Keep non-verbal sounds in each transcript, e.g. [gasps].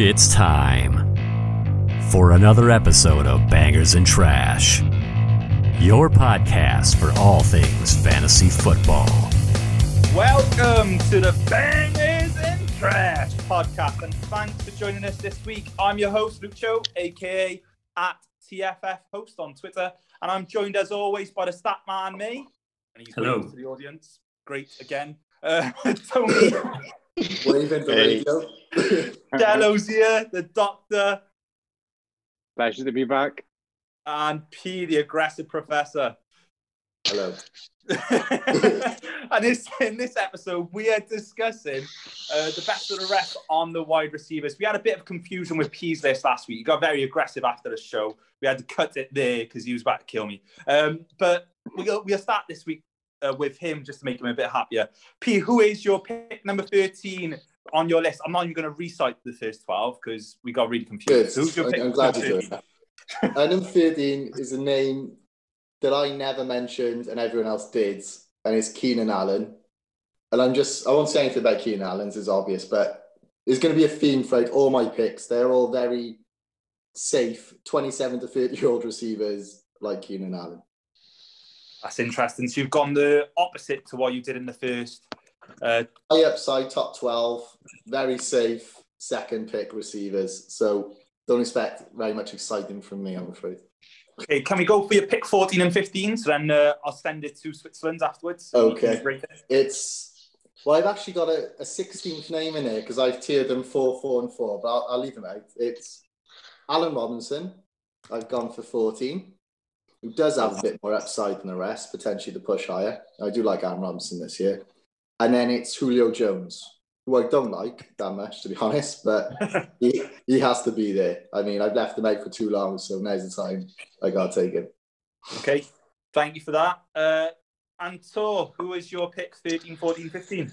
It's time for another episode of Bangers and Trash, your podcast for all things fantasy football. Welcome to the Bangers and Trash podcast, and thanks for joining us this week. I'm your host, Lucho, aka at TFF Host on Twitter, and I'm joined as always by the stat man, me. And he's Hello. to the audience. Great again. Uh, [laughs] Tony Waving the Hey. radio. Dello's here, the doctor, Pleasure to be back. and P, the aggressive professor. Hello. [laughs] and this, in this episode, we are discussing uh, the best of the rest on the wide receivers. We had a bit of confusion with P's list last week. He got very aggressive after the show. We had to cut it there because he was about to kill me. Um, but we'll, we'll start this week uh, with him just to make him a bit happier. P, who is your pick number 13 on your list? I'm not even going to recite the first 12 because we got really Good. confused. Who's your pick? I'm glad you're doing 13? that. Uh, number 13 is a name that I never mentioned and everyone else did, and it's Keenan Allen. And I'm just, I won't say anything about Keenan Allen's, it's obvious, but there's going to be a theme throughout all my picks. They're all very safe 27 to 30 year old receivers like Keenan Allen. That's interesting. So you've gone the opposite to what you did in the first. Uh, High upside, top 12, very safe second pick receivers. So don't expect very much exciting from me, I'm afraid. okay, can we go for your pick 14 and 15? So then uh, I'll send it to Switzerland afterwards. so Okay. it. It's well, I've actually got a, a 16th name in here because I've tiered them four, four, and four, but I'll, I'll leave them out. It's Allen Robinson. I've gone for 14, who does have a bit more upside than the rest, potentially to push higher. I do like Allen Robinson this year. And then it's Julio Jones, who I don't like that much, to be [laughs] honest, but [laughs] he, he has to be there. I mean, I've left him out for too long, so now's the time I got to take him. Okay, thank you for that. Uh, Antor, who is your pick 13, 14, 15?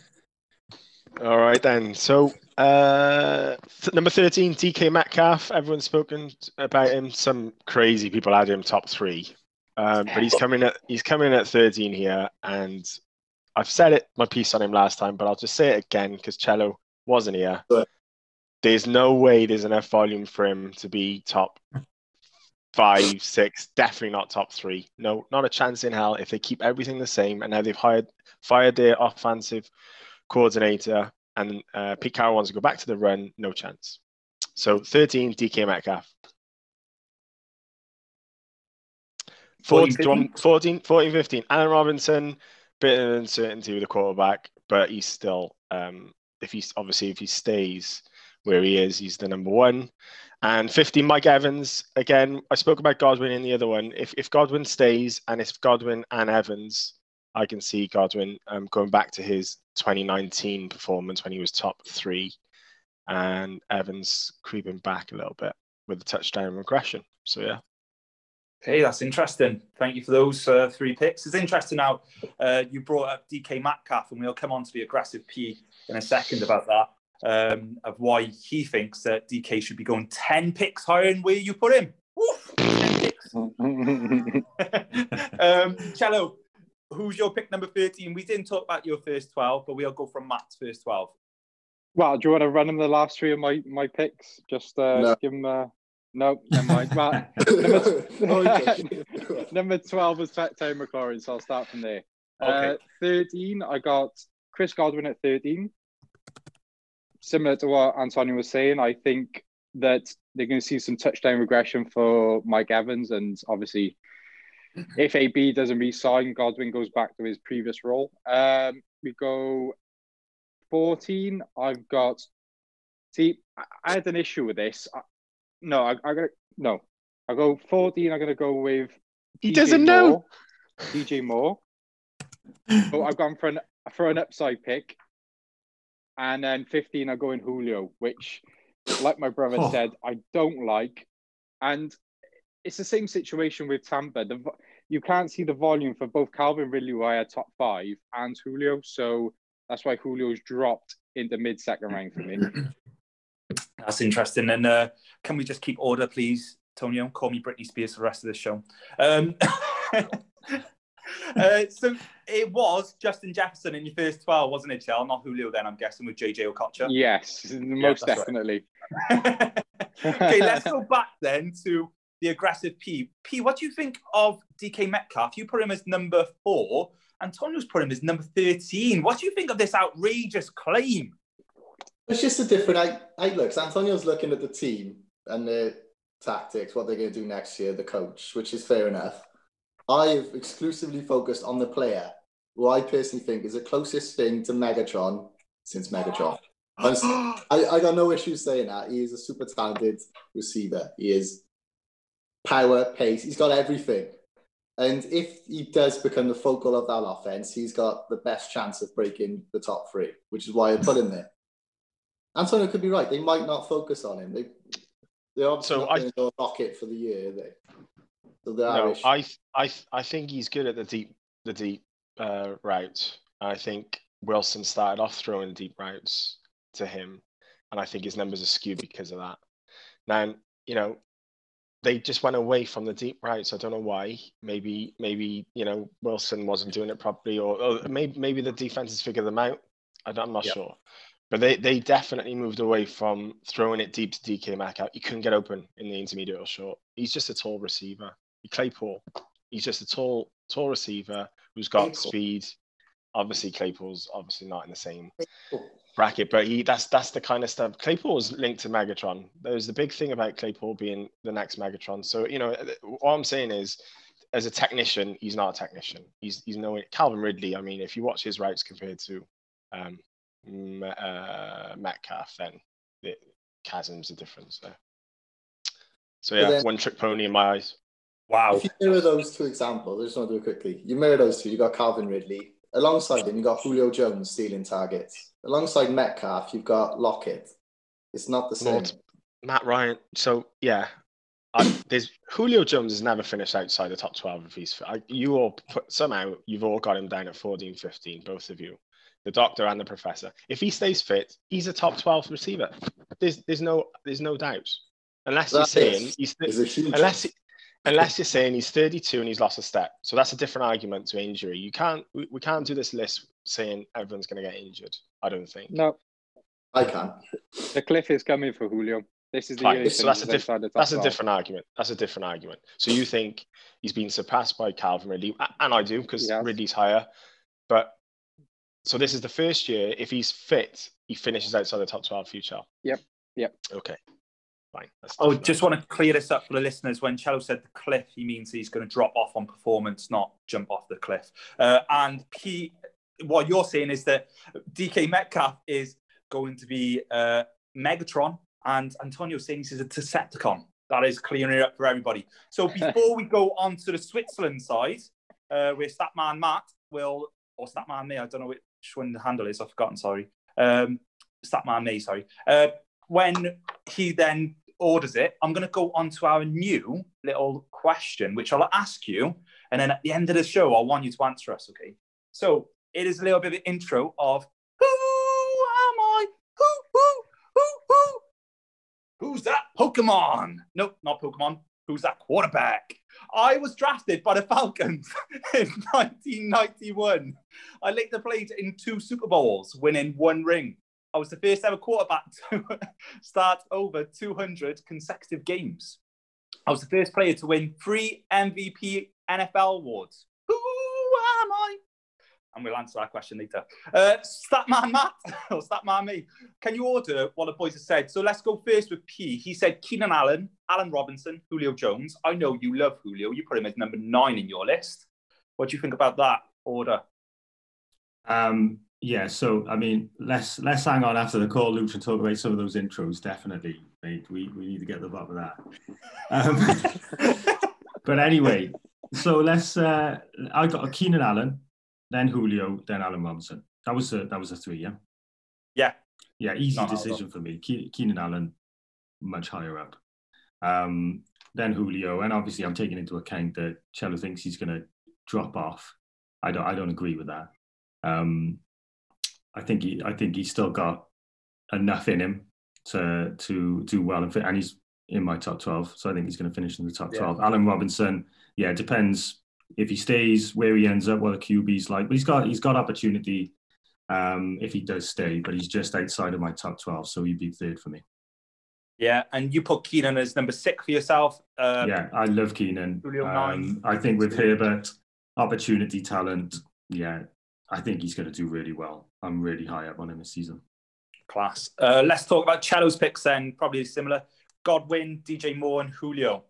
All right then. So uh, th- number thirteen, DK Metcalf. Everyone's spoken about him. Some crazy people had him top three, um, but he's coming at he's coming in at thirteen here, and I've said it my piece on him last time, but I'll just say it again because Cello wasn't here. There's no way there's enough volume for him to be top five, six, definitely not top three. No, not a chance in hell if they keep everything the same. And now they've hired fired their offensive coordinator, and uh, Pete Carroll wants to go back to the run. No chance. So 13, DK Metcalf. 14, 14, 14, 14, 15. Allen Robinson, bit of uncertainty with the quarterback, but he's still, um, if he's obviously if he stays where he is, he's the number one. And 15, Mike Evans. Again, I spoke about Godwin in the other one. If if Godwin stays and if Godwin and Evans, I can see Godwin um, going back to his 2019 performance when he was top three, and Evans creeping back a little bit with the touchdown regression. So yeah. Hey, that's interesting. Thank you for those uh, three picks. It's interesting how uh, you brought up DK Metcalf, and we'll come on to the aggressive P in a second about that, um, of why he thinks that DK should be going 10 picks higher than where you put him. Woof, 10 picks. [laughs] [laughs] um, Cello, who's your pick number 13? We didn't talk about your first 12, but we'll go from Matt's first 12. Well, do you want to run them the last three of my my picks? Just uh, No. give them. Uh, no, never mind. Well, [laughs] Oh, number, [laughs] okay. number twelve was Terry McLaurin, so I'll start from there. Uh, Okay. Thirteen, I got Chris Godwin at thirteen. Similar to what Antonio was saying, I think that they're going to see some touchdown regression for Mike Evans, and obviously, if AB doesn't re-sign, Godwin goes back to his previous role. Um, we go 14. I've got. See, I- had an issue with this. I, no, I, I got no. I go 14. I'm going to go with. He DJ doesn't know. Moore. DJ Moore. so I've gone for an for an upside pick, and then 15. I go in Julio, which, like my brother Oh. said, I don't like, and it's the same situation with Tampa. The, you can't see the volume for both Calvin Ridley, who I had top five, and Julio. So that's why Julio's dropped into mid second round for me. [clears throat] That's interesting. And uh, can we just keep order, please, Tonio? Call me Britney Spears for the rest of the show. Um, [laughs] uh, so it was Justin Jefferson in your first 12, wasn't it, Chell? Not Julio then, I'm guessing, with JJ Okocha. Yes, most right. definitely. [laughs] okay, let's go back then to the aggressive P. P, what do you think of DK Metcalf? You put him as number four. Antonio's put him as number 13. What do you think of this outrageous claim? It's just a different out- outlook. Antonio's looking at the team and the tactics, what they're going to do next year, the coach, which is fair enough. I've exclusively focused on the player, who I personally think is the closest thing to Megatron since Megatron. [gasps] I, I got no issues saying that. He is a super talented receiver. He is power, pace. He's got everything. And if he does become the focal of that offense, he's got the best chance of breaking the top three, which is why I put him there. Antonio could be right. They might not focus on him. They they're obviously So not I- going to go rocket for the year. They? So No. I I I think he's good at the deep the deep uh, route. I think Wilson started off throwing deep routes to him, and I think his numbers are skewed because of that. Now you know they just went away from the deep routes. I don't know why. Maybe maybe you know Wilson wasn't doing it properly, or, or maybe maybe the defenses figured them out. I I'm not Yep. sure. But they, they definitely moved away from throwing it deep to DK Metcalf. You couldn't get open in the intermediate or short. He's just a tall receiver. Claypool, he's just a tall tall receiver who's got Claypool. speed. Obviously, Claypool's obviously not in the same Oh, bracket, but he that's that's the kind of stuff. Claypool was linked to Megatron. There's the big thing about Claypool being the next Megatron. So you know, all I'm saying is, as a technician, he's not a technician. He's he's no Calvin Ridley. I mean, if you watch his routes compared to um, M- uh, Metcalf, then the chasm's a difference there. So yeah, then- one trick pony in my eyes. Wow. If you mirror those two examples, I just want to do it quickly. You mirror those two, you got Calvin Ridley. Alongside him, you got Julio Jones stealing targets. Alongside Metcalf, you've got Lockett. It's not the same. Lord. Matt Ryan. So yeah, I, there's Julio Jones has never finished outside the top 12 if he's. I, you all put somehow you've all got him down at 14, 15, both of you, the doctor and the professor. If he stays fit, he's a top 12 receiver. There's there's no there's no doubt. Unless you're saying he's It's a huge. unless [laughs] unless you're saying he's 32 and he's lost a step. So that's a different argument to injury. You can't we, we can't do this list saying everyone's going to get injured. I don't think. No, I can't. the cliff is coming for Julio. This is the Fine, so that's a finishes diff- outside the top That's a different argument. That's a different argument. So you think he's been surpassed by Calvin Ridley, and I do because Yes. Ridley's higher. But so this is the first year. If he's fit, he finishes outside the top twelve future. Yep, yep. Okay, fine. That's Oh, different. just want to clear this up for the listeners. When Cello said the cliff, he means he's going to drop off on performance, not jump off the cliff. Uh, and P, what you're saying is that DK Metcalf is going to be uh, Megatron, and Antonio's saying he's a Decepticon. That is clearing it up for everybody. So [laughs] before we go on to the Switzerland side, uh, where Statman Matt will, or Statman May, I don't know which one the handle is, I've forgotten, sorry. Um, Statman May, sorry. Uh, when he then orders it, I'm going to go on to our new little question, which I'll ask you. And then at the end of the show, I want you to answer us, okay? So it is a little bit of intro of who am I? Who, who, who, who? Who's that Pokemon? Nope, not Pokemon. Who's that quarterback? I was drafted by the Falcons [laughs] in 1991. I later played in two Super Bowls, winning one ring. I was the first ever quarterback [laughs] to start over 200 consecutive games. I was the first player to win three MVP NFL awards. Who am I? And we'll answer that question later. Uh, Statman Matt, [laughs] or Statman me, can you order what the boys have said? So let's go first with P. He said Keenan Allen, Allen Robinson, Julio Jones. I know you love Julio. You put him as number nine in your list. What do you think about that order? Um, yeah, so I mean, let's let's hang on after the call, Luke, and talk about some of those intros. Definitely, mate. We we need to get the bottom of that. Um, [laughs] but anyway, so let's. Uh, I got a Keenan Allen, then Julio, then Allen Robinson. That was a that was a three, yeah. Yeah. Yeah, easy Not decision for me. Ke- Keenan Allen, much higher up. Um, then Julio, and obviously I'm taking into account that Cello thinks he's going to drop off. I don't I don't agree with that. Um, I think he I think he's still got enough in him to to do well and fit, and he's in my top twelve, so I think he's going to finish in the top Yeah. twelve. Allen Robinson, yeah, it depends if he stays where he ends up, what the QB's like. But he's got he's got opportunity um, if he does stay, but he's just outside of my top twelve, so he'd be third for me. Yeah, and you put Keenan as number six for yourself. Um, yeah, I love Keenan. Julio Um, nine. I think with Herbert, opportunity, talent, yeah, I think he's going to do really well. I'm really high up on him this season. Class. Uh, let's talk about Cello's picks then. Probably similar. Godwin, DJ Moore, and Julio.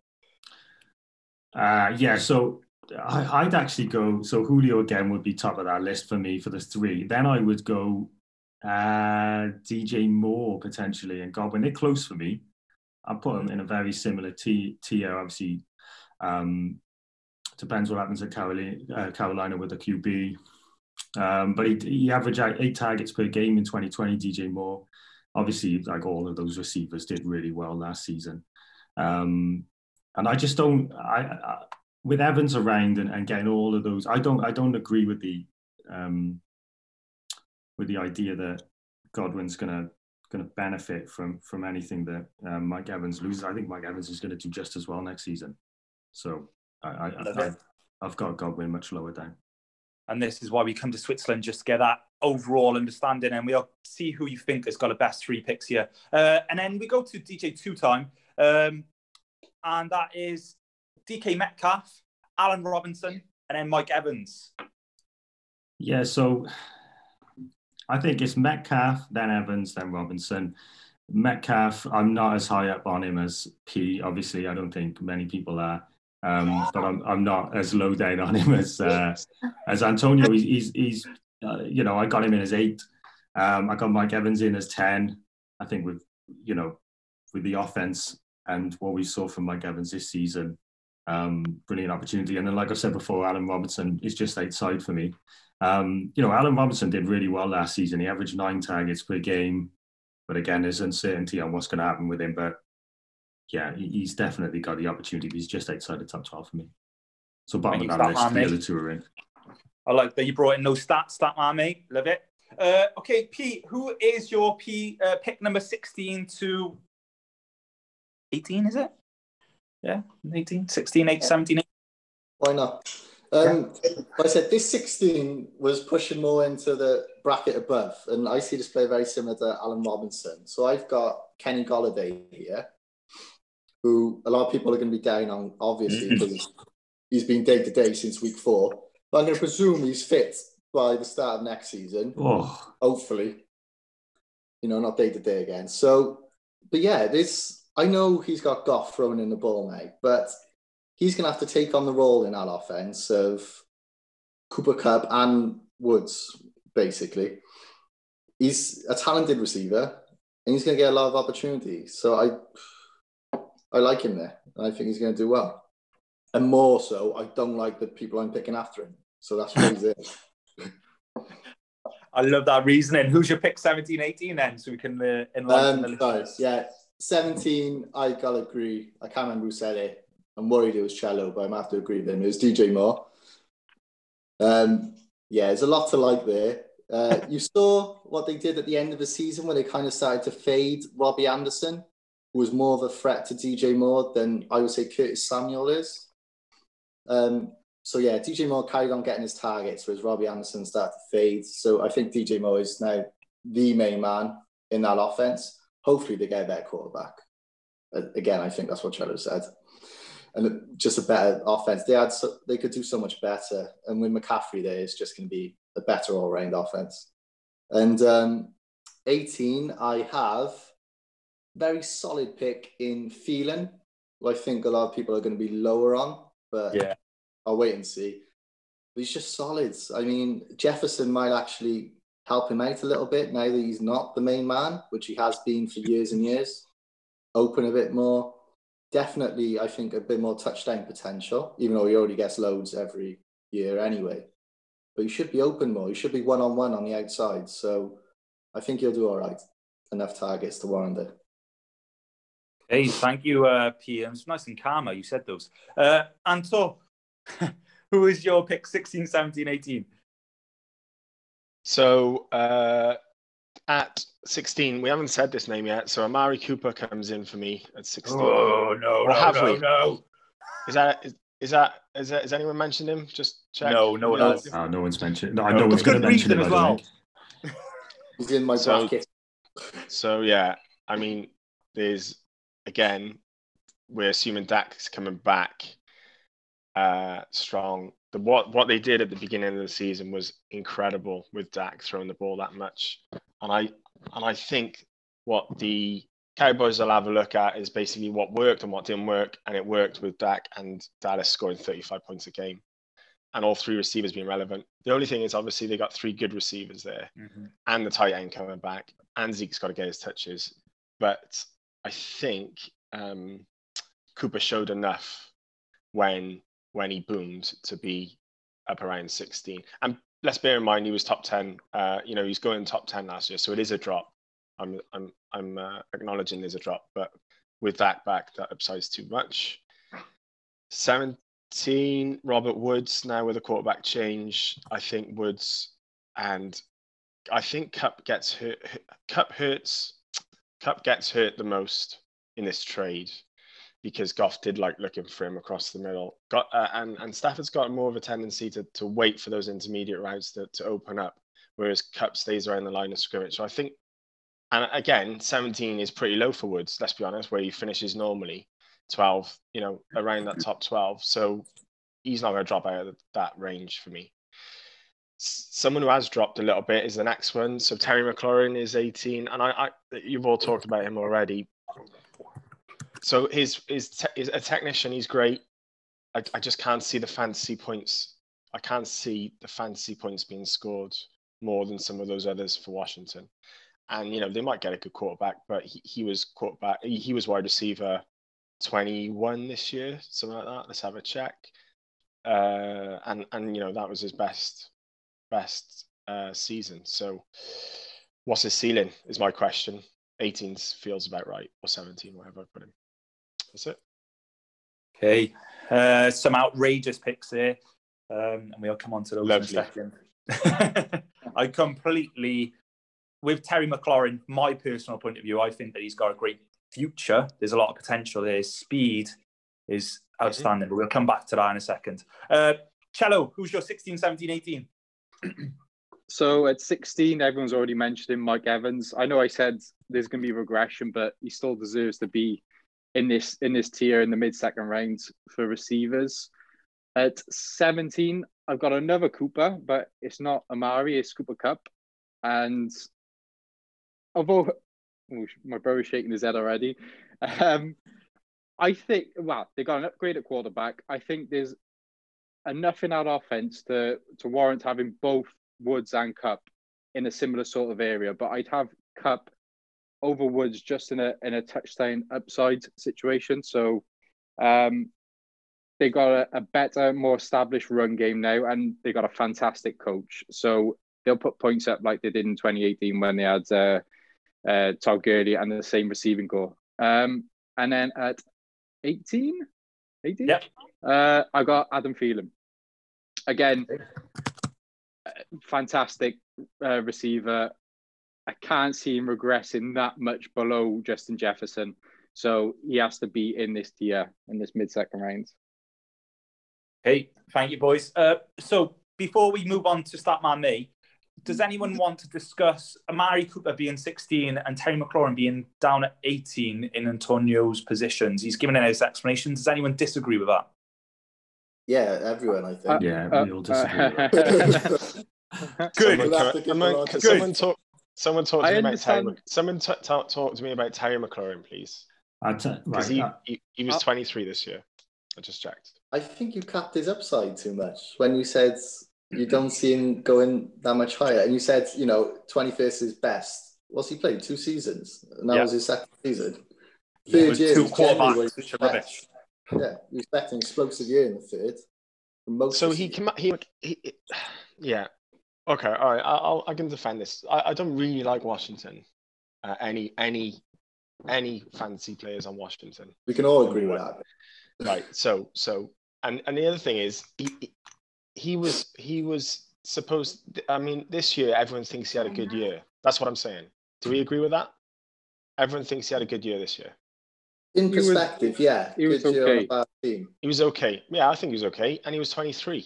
Uh, yeah, so I, I'd actually go. So Julio again would be top of that list for me for the three. Then I would go uh, DJ Moore potentially and Godwin. They're close for me. I'll put them in a very similar tier. Obviously, um, depends what happens at Carolina, uh, Carolina with the QB. Um, but he, he averaged eight targets per game in 2020. DJ Moore, obviously, like all of those receivers, did really well last season. Um, and I just don't. I, I with Evans around and, and getting all of those, I don't. I don't agree with the um, with the idea that Godwin's gonna gonna benefit from from anything that um, Mike Evans loses. I think Mike Evans is going to do just as well next season. So I, I, I it. I've got Godwin much lower down. And this is why we come to Switzerland just to get that overall understanding. And we'll see who you think has got the best three picks here. Uh, and then we go to DJ two time. Um, and that is DK Metcalf, Allen Robinson, and then Mike Evans. Yeah, so I think it's Metcalf, then Evans, then Robinson. Metcalf, I'm not as high up on him as P. Obviously, I don't think many people are, um, but I'm I'm not as low down on him as uh, as Antonio. He's he's, he's uh, you know I got him in as eight. Um, I got Mike Evans in as ten. I think with you know with the offense and what we saw from Mike Evans this season, um, brilliant opportunity. And then, like I said before, Allen Robinson is just outside for me. Um, you know, Allen Robinson did really well last season. He averaged nine targets per game, but again, there's uncertainty on what's going to happen with him. But yeah, he's definitely got the opportunity. He's just outside the top twelve for me. So bottom of that list, the mate. other two are in. I like that you brought in no stats, stat man, mate. Love it. Uh, okay, Pete, who is your P uh, pick number 16 to 18, is it? Yeah, 18, 16, 8, 17, 8. Why not? Um, like I said this 16 was pushing more into the bracket above, and I see this player very similar to Allen Robinson. So I've got Kenny Golladay here, who a lot of people are going to be down on, obviously, because he's been day to day since week four. But I'm going to presume he's fit by the start of next season Oh, hopefully. You know, not day to day again. So, but yeah, this I know he's got Goff throwing in the ball now, but he's going to have to take on the role in that offense of Cooper Kupp and Woods, basically. He's a talented receiver, and he's going to get a lot of opportunities. So I, I like him there. and I think he's going to do well. And more so, I don't like the people I'm picking after him. So that's what he's in. I love that reasoning. Who's your pick 17, 18 then? So we can uh, enlighten the Um, sorry, listeners. yeah, 17, I gotta agree. I can't remember who said it. I'm worried it was Cello, but I'm have to agree with him. It was DJ Moore. Um, yeah, there's a lot to like there. Uh, [laughs] you saw what they did at the end of the season where they kind of started to fade Robbie Anderson, who was more of a threat to DJ Moore than I would say Curtis Samuel is. Um, so yeah, DJ Moore carried on getting his targets, whereas Robbie Anderson started to fade. So I think DJ Moore is now the main man in that offense. Hopefully, they get a better quarterback. Again, I think that's what Trello said, and just a better offense. They had so, they could do so much better, and with McCaffrey there, it's just going to be a better all round offense. And um, 18, I have very solid pick in Thielen, who I think a lot of people are going to be lower on, but Yeah. I'll wait and see. But he's just solid. I mean, Jefferson might actually help him out a little bit now that he's not the main man, which he has been for years and years. Open a bit more. Definitely, I think a bit more touchdown potential, even though he already gets loads every year anyway. But he should be open more. He should be one on one on the outside. So I think he'll do all right. Enough targets to warrant it. Hey, thank you, uh, P. It was nice and calm you said those. Uh, Anto, [laughs] who is your pick 16, 17, 18? So uh, at 16, we haven't said this name yet. So Amari Cooper comes in for me at 16. Oh, no, Or have we? no. Is that is, is that is that, has anyone mentioned him? Just check. No, no one Yeah. has. Oh, no one's mentioned. No, I No, one's good going to mention him as well. He's in my So- bracket. So yeah, I mean, there's again, we're assuming Dak's coming back uh, strong. The what what they did at the beginning of the season was incredible with Dak throwing the ball that much, and I and I think what the Cowboys will have a look at is basically what worked and what didn't work, and it worked with Dak and Dallas scoring 35 points a game, and all three receivers being relevant. The only thing is obviously they got three good receivers there and the tight end coming back, and Zeke's got to get his touches. But I think um, Cooper showed enough when when he boomed to be up around 16. And let's bear in mind he was top 10. Uh, you know, he's going top 10 last year, so it is a drop. I'm I'm I'm uh, acknowledging there's a drop, but with that back, that upside's too much. 17, Robert Woods now with a quarterback change. I think Woods and I think Kupp gets hurt. Kupp hurts. Kupp gets hurt the most in this trade because Goff did like looking for him across the middle. Got uh, and and Stafford's got more of a tendency to to wait for those intermediate routes to, to open up, whereas Kupp stays around the line of scrimmage. So I think, and again, 17 is pretty low for Woods. Let's be honest, where he finishes normally 12, you know, around that top 12. So he's not going to drop out of that range for me. Someone who has dropped a little bit is the next one. So Terry McLaurin is 18, and I, I you've all talked about him already. So his is te- is a technician. He's great. I, I just can't see the fantasy points. I can't see the fantasy points being scored more than some of those others for Washington. And you know they might get a good quarterback, but he, he was quarterback. He, he was wide receiver 21 this year, something like that. Let's have a check. Uh, and and you know that was his best best uh, season. So, what's his ceiling? Is my question. 18 feels about right, or 17, whatever I put him. That's it. Okay. Uh, some outrageous picks here. Um, and we'll come on to those Lovely. in a second. [laughs] I completely, with Terry McLaurin, my personal point of view, I think that he's got a great future. There's a lot of potential there. His speed is outstanding, but we'll come back to that in a second. Uh, Cello, who's your 16, 17, 18? [clears throat] So at 16, everyone's already mentioned him, Mike Evans. I know I said there's going to be regression, but he still deserves to be in this in this tier in the mid second round for receivers. At 17, I've got another Cooper, but it's not Amari, it's Cooper Kupp. And although oh, my brother's shaking his head already, um, I think well they got an upgrade at quarterback. I think there's enough in our offense to to warrant having both Woods and Kupp in a similar sort of area, but I'd have Kupp over Woods just in a in a touchdown upside situation. So um, they got a, a better, more established run game now, and they got a fantastic coach. So they'll put points up like they did in 2018 when they had uh, uh, Todd Gurley and the same receiving corps. Um, and then at 18, 18, Yep. uh, I got Adam Thielen. Again, uh, fantastic uh, receiver. I can't see him regressing that much below Justin Jefferson. So he has to be in this tier, in this mid second round. Okay, thank you, boys. Uh, so before we move on to start my Me, does anyone want to discuss Amari Cooper being 16 and Terry McLaurin being down at 18 in Antonio's positions? He's given his explanations. Does anyone disagree with that? Yeah, everyone, I think. Yeah, Uh, we all disagree. [laughs] Good. Someone, can- to someone, a can someone talk. Someone talk to I me about Terry. understand- Someone t- t- talk to me about Terry McLaurin, please. I t- Because right, he, uh, he he was uh, 23 this year. I just checked. I think you capped his upside too much when you said you don't see him going that much higher. And you said, you know, 21st is best. What's he played? Two seasons. And that Yeah. was his second season. Third with year two is generally quarterbacks, which are rubbish. Yeah, you expect an explosive year in the third. most So he season. came. He, he, he yeah. Okay. All right. I- I'll, I can defend this. I, I don't really like Washington. Uh, any any any fantasy players on Washington. We can all agree with that. right so so and and the other thing is he he was he was supposed i mean this year everyone thinks he had a good year that's what i'm saying do we agree with that everyone thinks he had a good year this year In He was- perspective, yeah. he was good year on a okay. bad team. He was okay. Yeah, I think he was okay. And he was 23.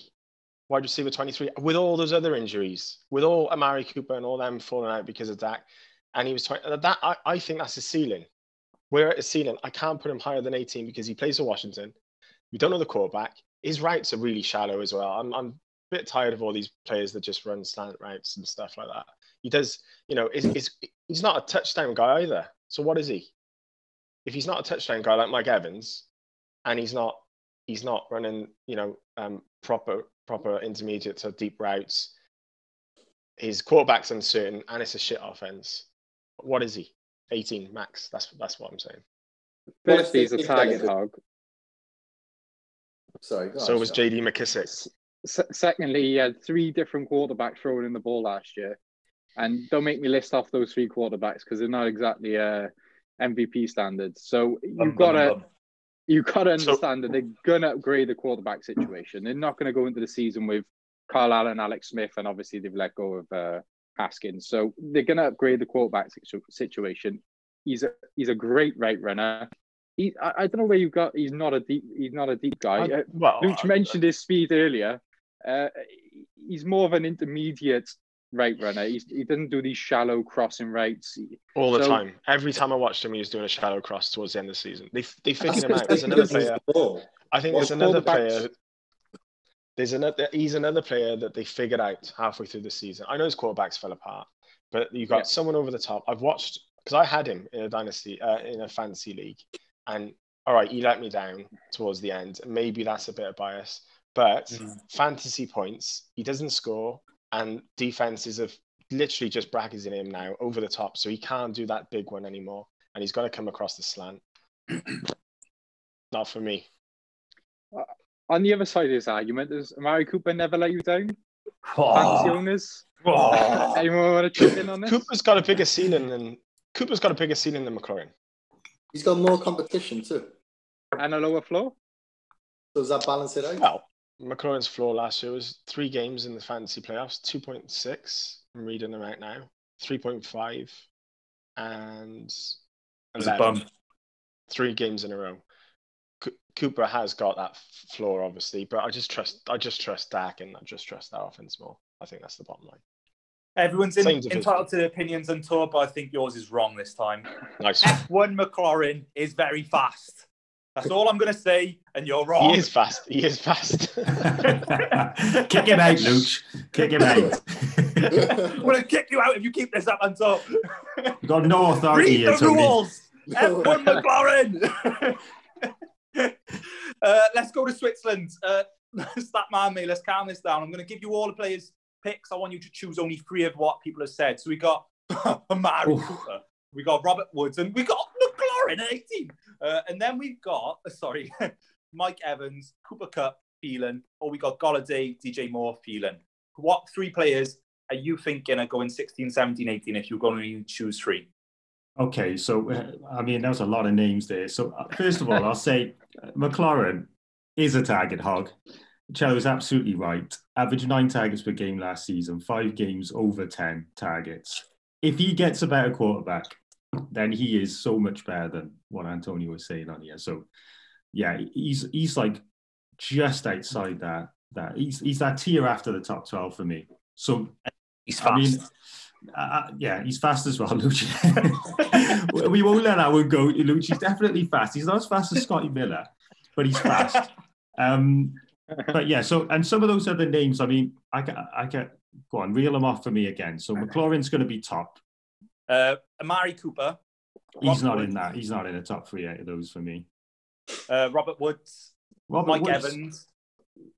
Wide receiver 23. With all those other injuries, with all Amari Cooper and all them falling out because of Dak. And he was 20. That I, I think that's his ceiling. We're at his ceiling. I can't put him higher than 18 because he plays for Washington. We don't know the quarterback. His routes are really shallow as well. I'm, I'm a bit tired of all these players that just run slant routes and stuff like that. He does, you know, is is he's not a touchdown guy either. So what is he? If he's not a touchdown guy like Mike Evans, and he's not he's not running, you know, um, proper proper intermediate to deep routes. His quarterback's uncertain, and it's a shit offense. What is he? 18 max. That's that's what I'm saying. Well, if Firstly, he's a target they- hog. Sorry. so was Sean. J.D. McKissic. Se- secondly, he had three different quarterbacks throwing in the ball last year. And don't make me list off those three quarterbacks because they're not exactly uh, MVP standards. So you've got to bum. You've got to So- understand that they're going to upgrade the quarterback situation. They're not going to go into the season with Kyle Allen, Alex Smith, and obviously they've let go of uh, Haskins. So they're going to upgrade the quarterback situ- situation. He's a he's a great right runner. He, I, I don't know where you got. He's not a deep. He's not a deep guy. Uh, well, Luke I- mentioned his speed earlier. Uh, he's more of an intermediate right runner. He's, he doesn't do these shallow crossing rates all the so- time. Every time I watched him, he was doing a shallow cross towards the end of the season. They they figured him out. There's another player. the. I think Well, there's another player. There's another. He's another player that they figured out halfway through the season. I know his quarterbacks fell apart, but you've got Yeah. someone over the top. I've watched because I had him in a dynasty, uh, in a fantasy league, and all right, he let me down towards the end. Maybe that's a bit of bias, but Mm. fantasy points, he doesn't score, and defenses have literally just bracketed him now over the top, so he can't do that big one anymore, and he's got to come across the slant. [clears throat] Not for me. Uh, on the other side of this argument, does Amari Cooper never let you down? Fantasy Oh, owners? oh. [laughs] Anyone want to chip in on this? Cooper's got a bigger ceiling than Cooper's got a bigger ceiling than McLaurin. He's got more competition too. And a lower floor? So does that balance it out? Well, McLaurin's floor last year was three games in the fantasy playoffs, two point six. I'm reading them out now. Three point five, and was a 11. bum. Three games in a row. Co- Cooper has got that floor, obviously, but I just trust I just trust Dak and I just trust that offense more. I think that's the bottom line. Everyone's in, entitled to their opinions on tour, but I think yours is wrong this time. Nice. F1 McLaurin is very fast. That's all I'm going to say, and you're wrong. he is fast. He is fast. [laughs] Kick him out, Luch. Kick him out. I'm going to kick you out if you keep this up on top. You've got no authority Read here, the Tony. rules. F1 [laughs] McLaren. uh, let's go to Switzerland. Uh, Stat man, me. Let's calm this down. I'm going to give you all the players' picks. I want you to choose only three of what people have said. So we got [laughs] Amari Cooper, we got Robert Woods, and we got McLaurin at 18. Uh, and then we've got, uh, sorry, [laughs] Mike Evans, Cooper Kupp, Thielen, or we got Golladay, DJ Moore, Thielen. What three players are you thinking are going 16, 17, 18 if you're going to choose three? Okay, so uh, I mean, there's a lot of names there. So uh, first of all, I'll say uh, McLaurin is a target hog. Cello's absolutely right. Average nine targets per game last season, five games over 10 targets. If he gets a better quarterback, then he is so much better than what Antonio was saying on here. So yeah, he's he's like just outside that. That he's he's that tier after the top 12 for me. So He's I mean, uh, yeah, he's fast as well, [laughs] Lucci. we won't let that one go. Lucci's definitely fast. He's not as fast as Scotty Miller, but he's fast. [laughs] Um, but yeah, so and some of those other names, I mean, I can, I can go on, reel them off for me again. So McLaurin's going to be top. Uh, Amari Cooper. He's Robert not in that. He's not in the top three out of those for me. Uh, Robert Woods, Robert Mike Woods, Evans.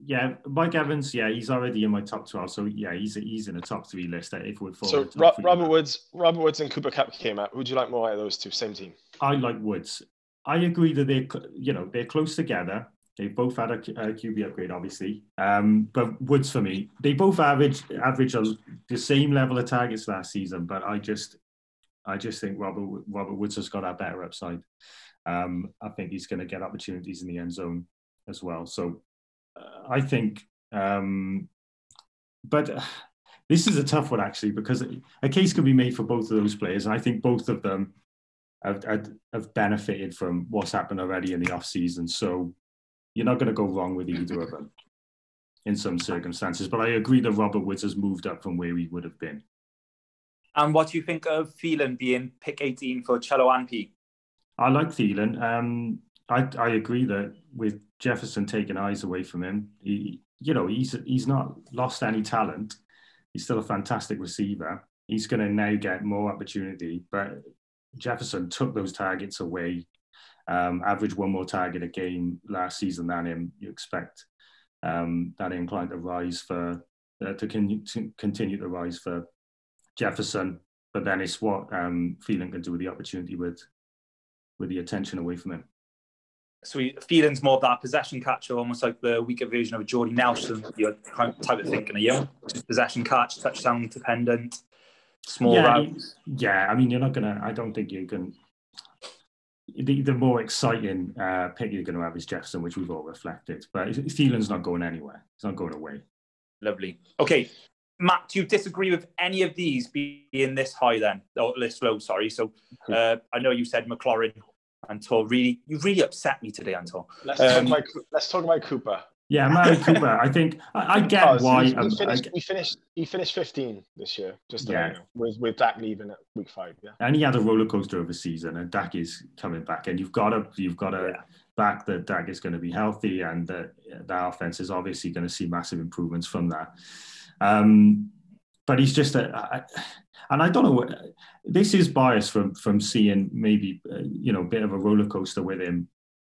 Yeah, Mike Evans. Yeah, he's already in my top twelve. So yeah, he's he's in the top three list. If we're So Ro- Robert Woods, Robert Woods and Cooper Kupp came out. Who'd you like more out of those two? Same team. I like Woods. I agree that they're you know they're close together. They both had a QB upgrade, obviously. Um, but Woods for me, they both average average a, the same level of targets last season. But I just I just think Robert Robert Woods has got a better upside. Um, I think he's going to get opportunities in the end zone as well. So uh, I think, um, but uh, this is a tough one actually because a case can be made for both of those players, and I think both of them have, have, have benefited from what's happened already in the off season. So you're not going to go wrong with either of them [laughs] in some circumstances. But I agree that Robert Woods has moved up from where he would have been. And what do you think of Thielen being pick 18 for Cello and P? I like Thielen. Um, I, I agree that with Jefferson taking eyes away from him, he, you know, he's he's not lost any talent. He's still a fantastic receiver. He's going to now get more opportunity, but Jefferson took those targets away. Um, averaged one more target a game last season than him. You expect um, that incline to rise for uh, to, con- to, continue to rise for Jefferson, but then it's what um, Thielen can do with the opportunity with with the attention away from him. So he, Thielen's more of that possession catcher, almost like the weaker version of Jordy Nelson, your type of thinking, are you? Just possession catch, touchdown dependent, small yeah, routes. Yeah, I mean, you're not gonna. I don't think you can. The, the more exciting uh, pick you're going to have is Jefferson, which we've all reflected. But Thielen's not going anywhere. He's not going away. Lovely. Okay, Matt, do you disagree with any of these being this high then, or this low? Sorry. So uh, I know you said McLaurin, Antor. Really, you really upset me today, Antor. Let's, Um, talk, about, let's talk about Cooper. Yeah, Mary Cooper. I think I, I [laughs] get Because why. he, he um, I finished, get- he finished. He finished 15 this year, just Yeah. you know, with with Dak leaving at week five. Yeah. and he had a roller coaster of a season, and Dak is coming back, and you've got to you've got to Yeah. back that Dak is going to be healthy, and that that offense is obviously going to see massive improvements from that. Um, but he's just a, I, and I don't know. what- This is bias from from seeing maybe uh, you know a bit of a roller coaster with him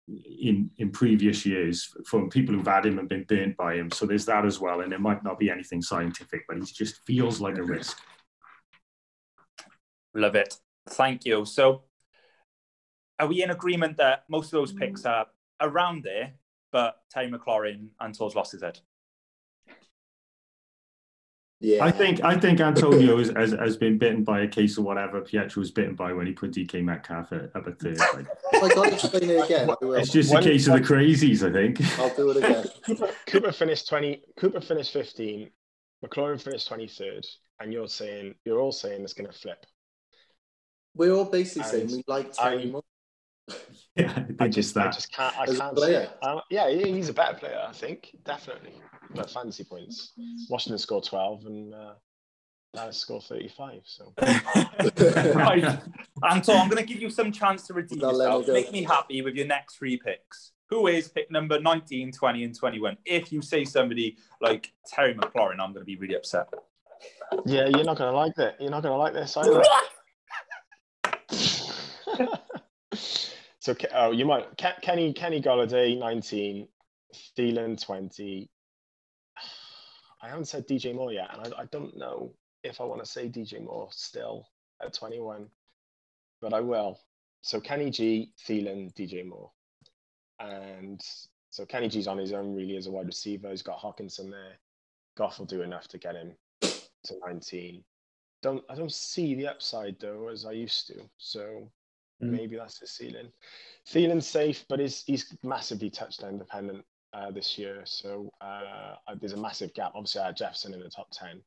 in in previous years from people who've had him and been burnt by him. So there's that as well, and it might not be anything scientific, but he just feels like a risk. Love it. Thank you. So, are we in agreement that most of those picks are around there, but Terry McLaurin and Tor's lost his head? Yeah. I think I think Antonio has, has, has been bitten by a case of whatever Pietro was bitten by when he put DK Metcalf at, up at third. Like, [laughs] If I can't explain it again, it's just When- a case of the crazies, I think. I'll do it again. [laughs] Cooper, Cooper finished 20. Cooper finished 15. McLaurin finished 23rd, and you're saying you're all saying it's going to flip. We're all basically saying we like Terry I- more. [laughs] Yeah, I they just just, I just can't. I As can't see it. Uh, yeah, he's a better player, I think, definitely. But fantasy points, Washington scored 12 and uh, Dallas scored 35. So [laughs] right. [laughs] Anton, I'm going to give you some chance to redeem yourself. go. Make me happy with your next three picks. Who is pick number 19, 20, and 21? If you say somebody like Terry McLaurin, I'm going to be really upset. yeah, you're not going to like that. You're not going to like this either. [laughs] so oh, you might Kenny Kenny Golladay 19, Thielen 20. I haven't said DJ Moore yet, and I, I don't know if I want to say DJ Moore still at 21, but I will. So Kenny G, Thielen, DJ Moore, and so Kenny G's on his own really as a wide receiver. He's got Hockenson there. Goff will do enough to get him to 19. Don't I don't see the upside though as I used to. So Mm. maybe that's his ceiling. Thielen's safe, but he's he's massively touchdown dependent uh, this year. So uh, there's a massive gap. Obviously, I had Jefferson in the top 10.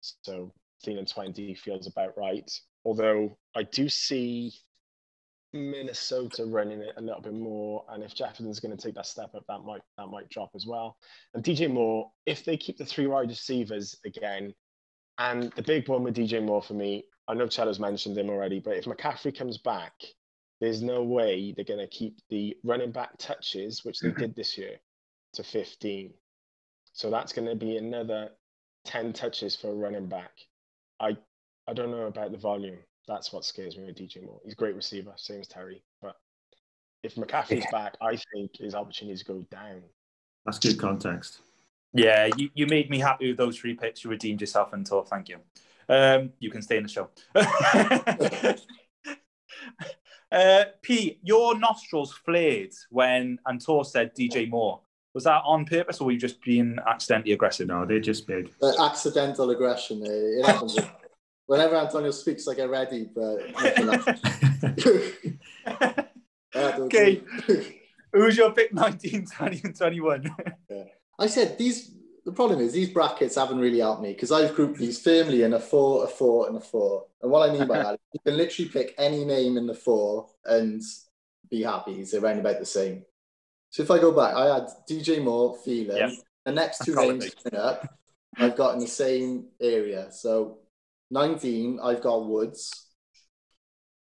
So Thielen 20 feels about right. Although I do see Minnesota running it a little bit more, and if Jefferson's going to take that step up, that might that might drop as well. And DJ Moore, if they keep the three wide receivers again, and the big one with DJ Moore for me, I know Chella's mentioned him already, but if McCaffrey comes back, there's no way they're going to keep the running back touches, which they did this year, to 15. So that's going to be another 10 touches for a running back. I I don't know about the volume. That's what scares me with DJ Moore. He's a great receiver, same as Terry. But if McCaffrey's back, I think his opportunities go down. That's good context. Yeah, you, you made me happy with those three picks. You redeemed yourself, Antor. Thank you. Um, you can stay in the show. [laughs] uh, Pete, your nostrils flared when Antor said DJ Moore. Was that on purpose or were you just being accidentally aggressive? No, they're just big. The accidental aggression. uh, It happens. [laughs] Whenever Antonio speaks, I get ready, but nothing else. [laughs] I had to Okay. [laughs] Who's your pick 19, 20, and 21? I said these the problem is these brackets haven't really helped me because I've grouped these firmly in a four, a four, and a four. And what I mean by that, you can literally pick any name in the four and be happy. It's around about the same. So if I go back, I had DJ Moore, Thielen. Yeah. The next two names coming up, I've got in the same area. So 19, I've got Woods.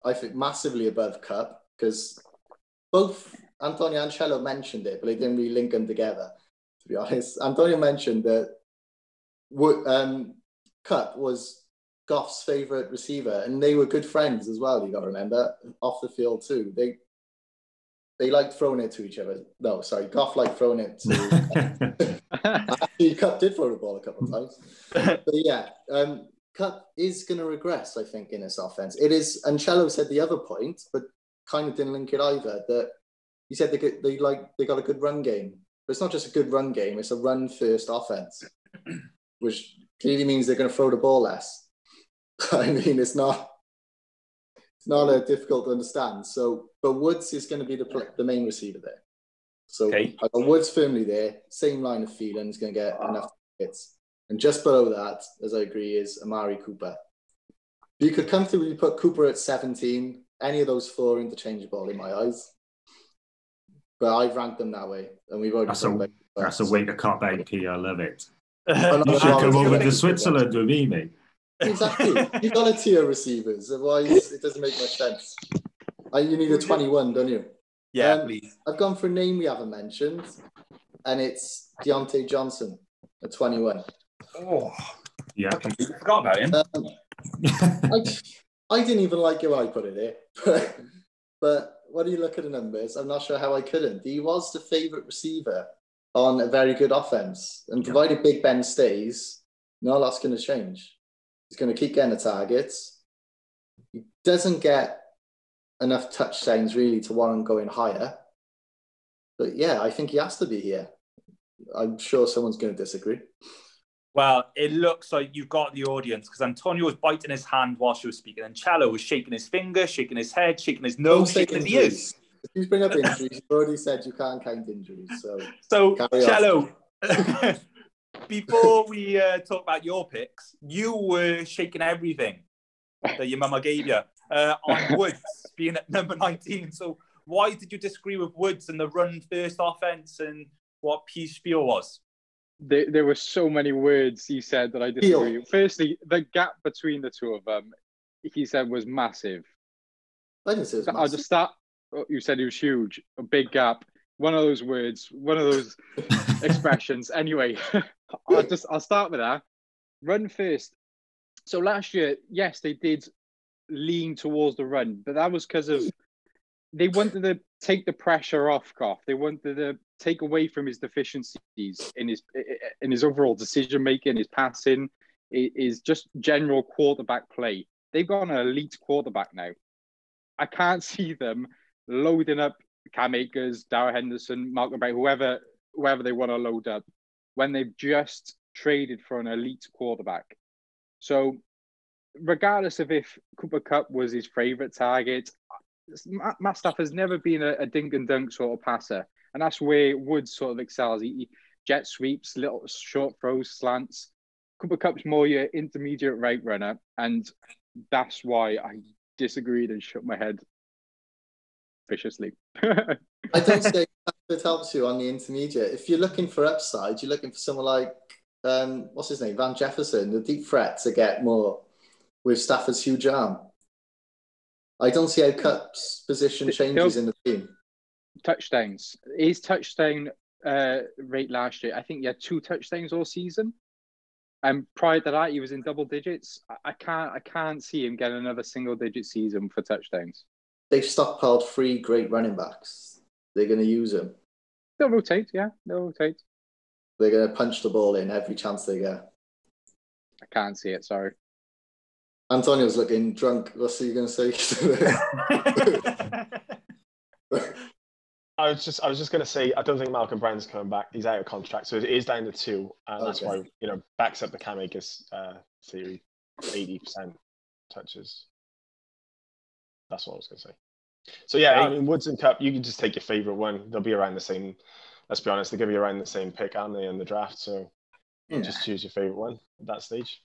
I think massively above Kupp because both Antonio and Cello mentioned it, but they didn't really link them together. To be [laughs] honest, Antonio mentioned that um, Kupp was Goff's favorite receiver, and they were good friends as well. You got to remember off the field too. They they liked throwing it to each other. No, sorry, Goff liked throwing it to. [laughs] Actually, Kupp did throw the ball a couple of times. [laughs] But yeah, um, Kupp is going to regress, I think, in his offense. It is, and Cello said the other point, but kind of didn't link it either. That he said they get, they like they got a good run game, but it's not just a good run game; it's a run first offense, which clearly means they're going to throw the ball less. [laughs] I mean, it's not not uh, difficult to understand. So, but Woods is going to be the the main receiver there. So Okay. Woods firmly there. Same line of feeling is going to get enough hits. And just below that, as I agree, is Amari Cooper. You could comfortably put Cooper at 17. Any of those four interchangeable in my eyes. But I've ranked them that way. And we've already That's a- about That's a way to P. I love it. [laughs] You should come over to Switzerland with me, mate. Exactly. [laughs] You've got to tier receivers. Otherwise, it doesn't make much sense. Uh, you need a 21, don't you? yeah, Um, please. I've gone for a name we haven't mentioned, and it's Diontae Johnson at 21. Oh, Yeah. I completely forgot about him. Um, I, I didn't even like it when I put it there. [laughs] But, but when you look at the numbers, I'm not sure how I couldn't. He was the favourite receiver on a very good offense. And Yeah. provided Big Ben stays, no lot's going to change. He's going to keep getting the targets. He doesn't get enough touchdowns really to warrant going higher. But yeah, I think he has to be here. I'm sure someone's going to disagree. Well, it looks like you've got the audience because Antonio was biting his hand while she was speaking, and Cello was shaking his finger, shaking his head, shaking his nose, shaking his ears. If you bring up injuries, you've already said you can't count injuries. So [laughs] So, Cello, [laughs] before we uh, talk about your picks, you were shaking everything that your mama gave you uh, on [laughs] Woods being at number 19. So, why did you disagree with Woods and the run first offense and what P's spiel was? there, there were so many words he said that I disagree. with. Firstly, the gap between the two of them, he said was massive. I didn't say it was I'll massive. just start. oh, You said it was huge, a big gap. One of those words, one of those [laughs] expressions. Anyway, [laughs] I'll just I'll start with that. Run first. So last year, yes, they did lean towards the run, but that was because of they wanted to take the pressure off Goff. They wanted to take away from his deficiencies in his in his overall decision making, his passing, is just general quarterback play. They've got an elite quarterback now. I can't [laughs] see them loading up Cam Akers, Darrell Henderson, Malcolm Brown, whoever whoever they want to load up when they've just traded for an elite quarterback. So, regardless of if Cooper Kupp was his favorite target, Matt Stafford's never been a, a dink and dunk sort of passer, and that's where Woods sort of excels. He, he jet sweeps, little short throws, slants. Cooper Kupp's more your intermediate right runner, and that's why I disagreed and shook my head viciously. [laughs] I don't say it helps you on the intermediate. If you're looking for upside, you're looking for someone like um, what's his name, Van Jefferson, the deep threat to get more with Stafford's huge arm. I don't see how Kupp's position changes in the team. touchdowns. His touchdown uh, rate last year, I think he had two touchdowns all season. And prior to that, he was in double digits. I, can't, I can't see him getting another single digit season for touchdowns. They've stockpiled three great running backs. They're going to use them. They'll rotate, yeah, they'll rotate. They're going to punch the ball in every chance they get. I can't see it. Sorry. Antonio's looking drunk. What's he going to say? [laughs] I was just I was just gonna say I don't think Malcolm Brown's coming back. He's out of contract, so it is down to two, and that's why you know backs up the Cam Akers uh, theory. Eighty percent touches. That's what I was gonna say. So yeah, I mean Woods and Kupp, you can just take your favorite one. They'll be around the same. Let's be honest, they're gonna be around the same pick, aren't they, in the draft? So Yeah. Just choose your favourite one at that stage.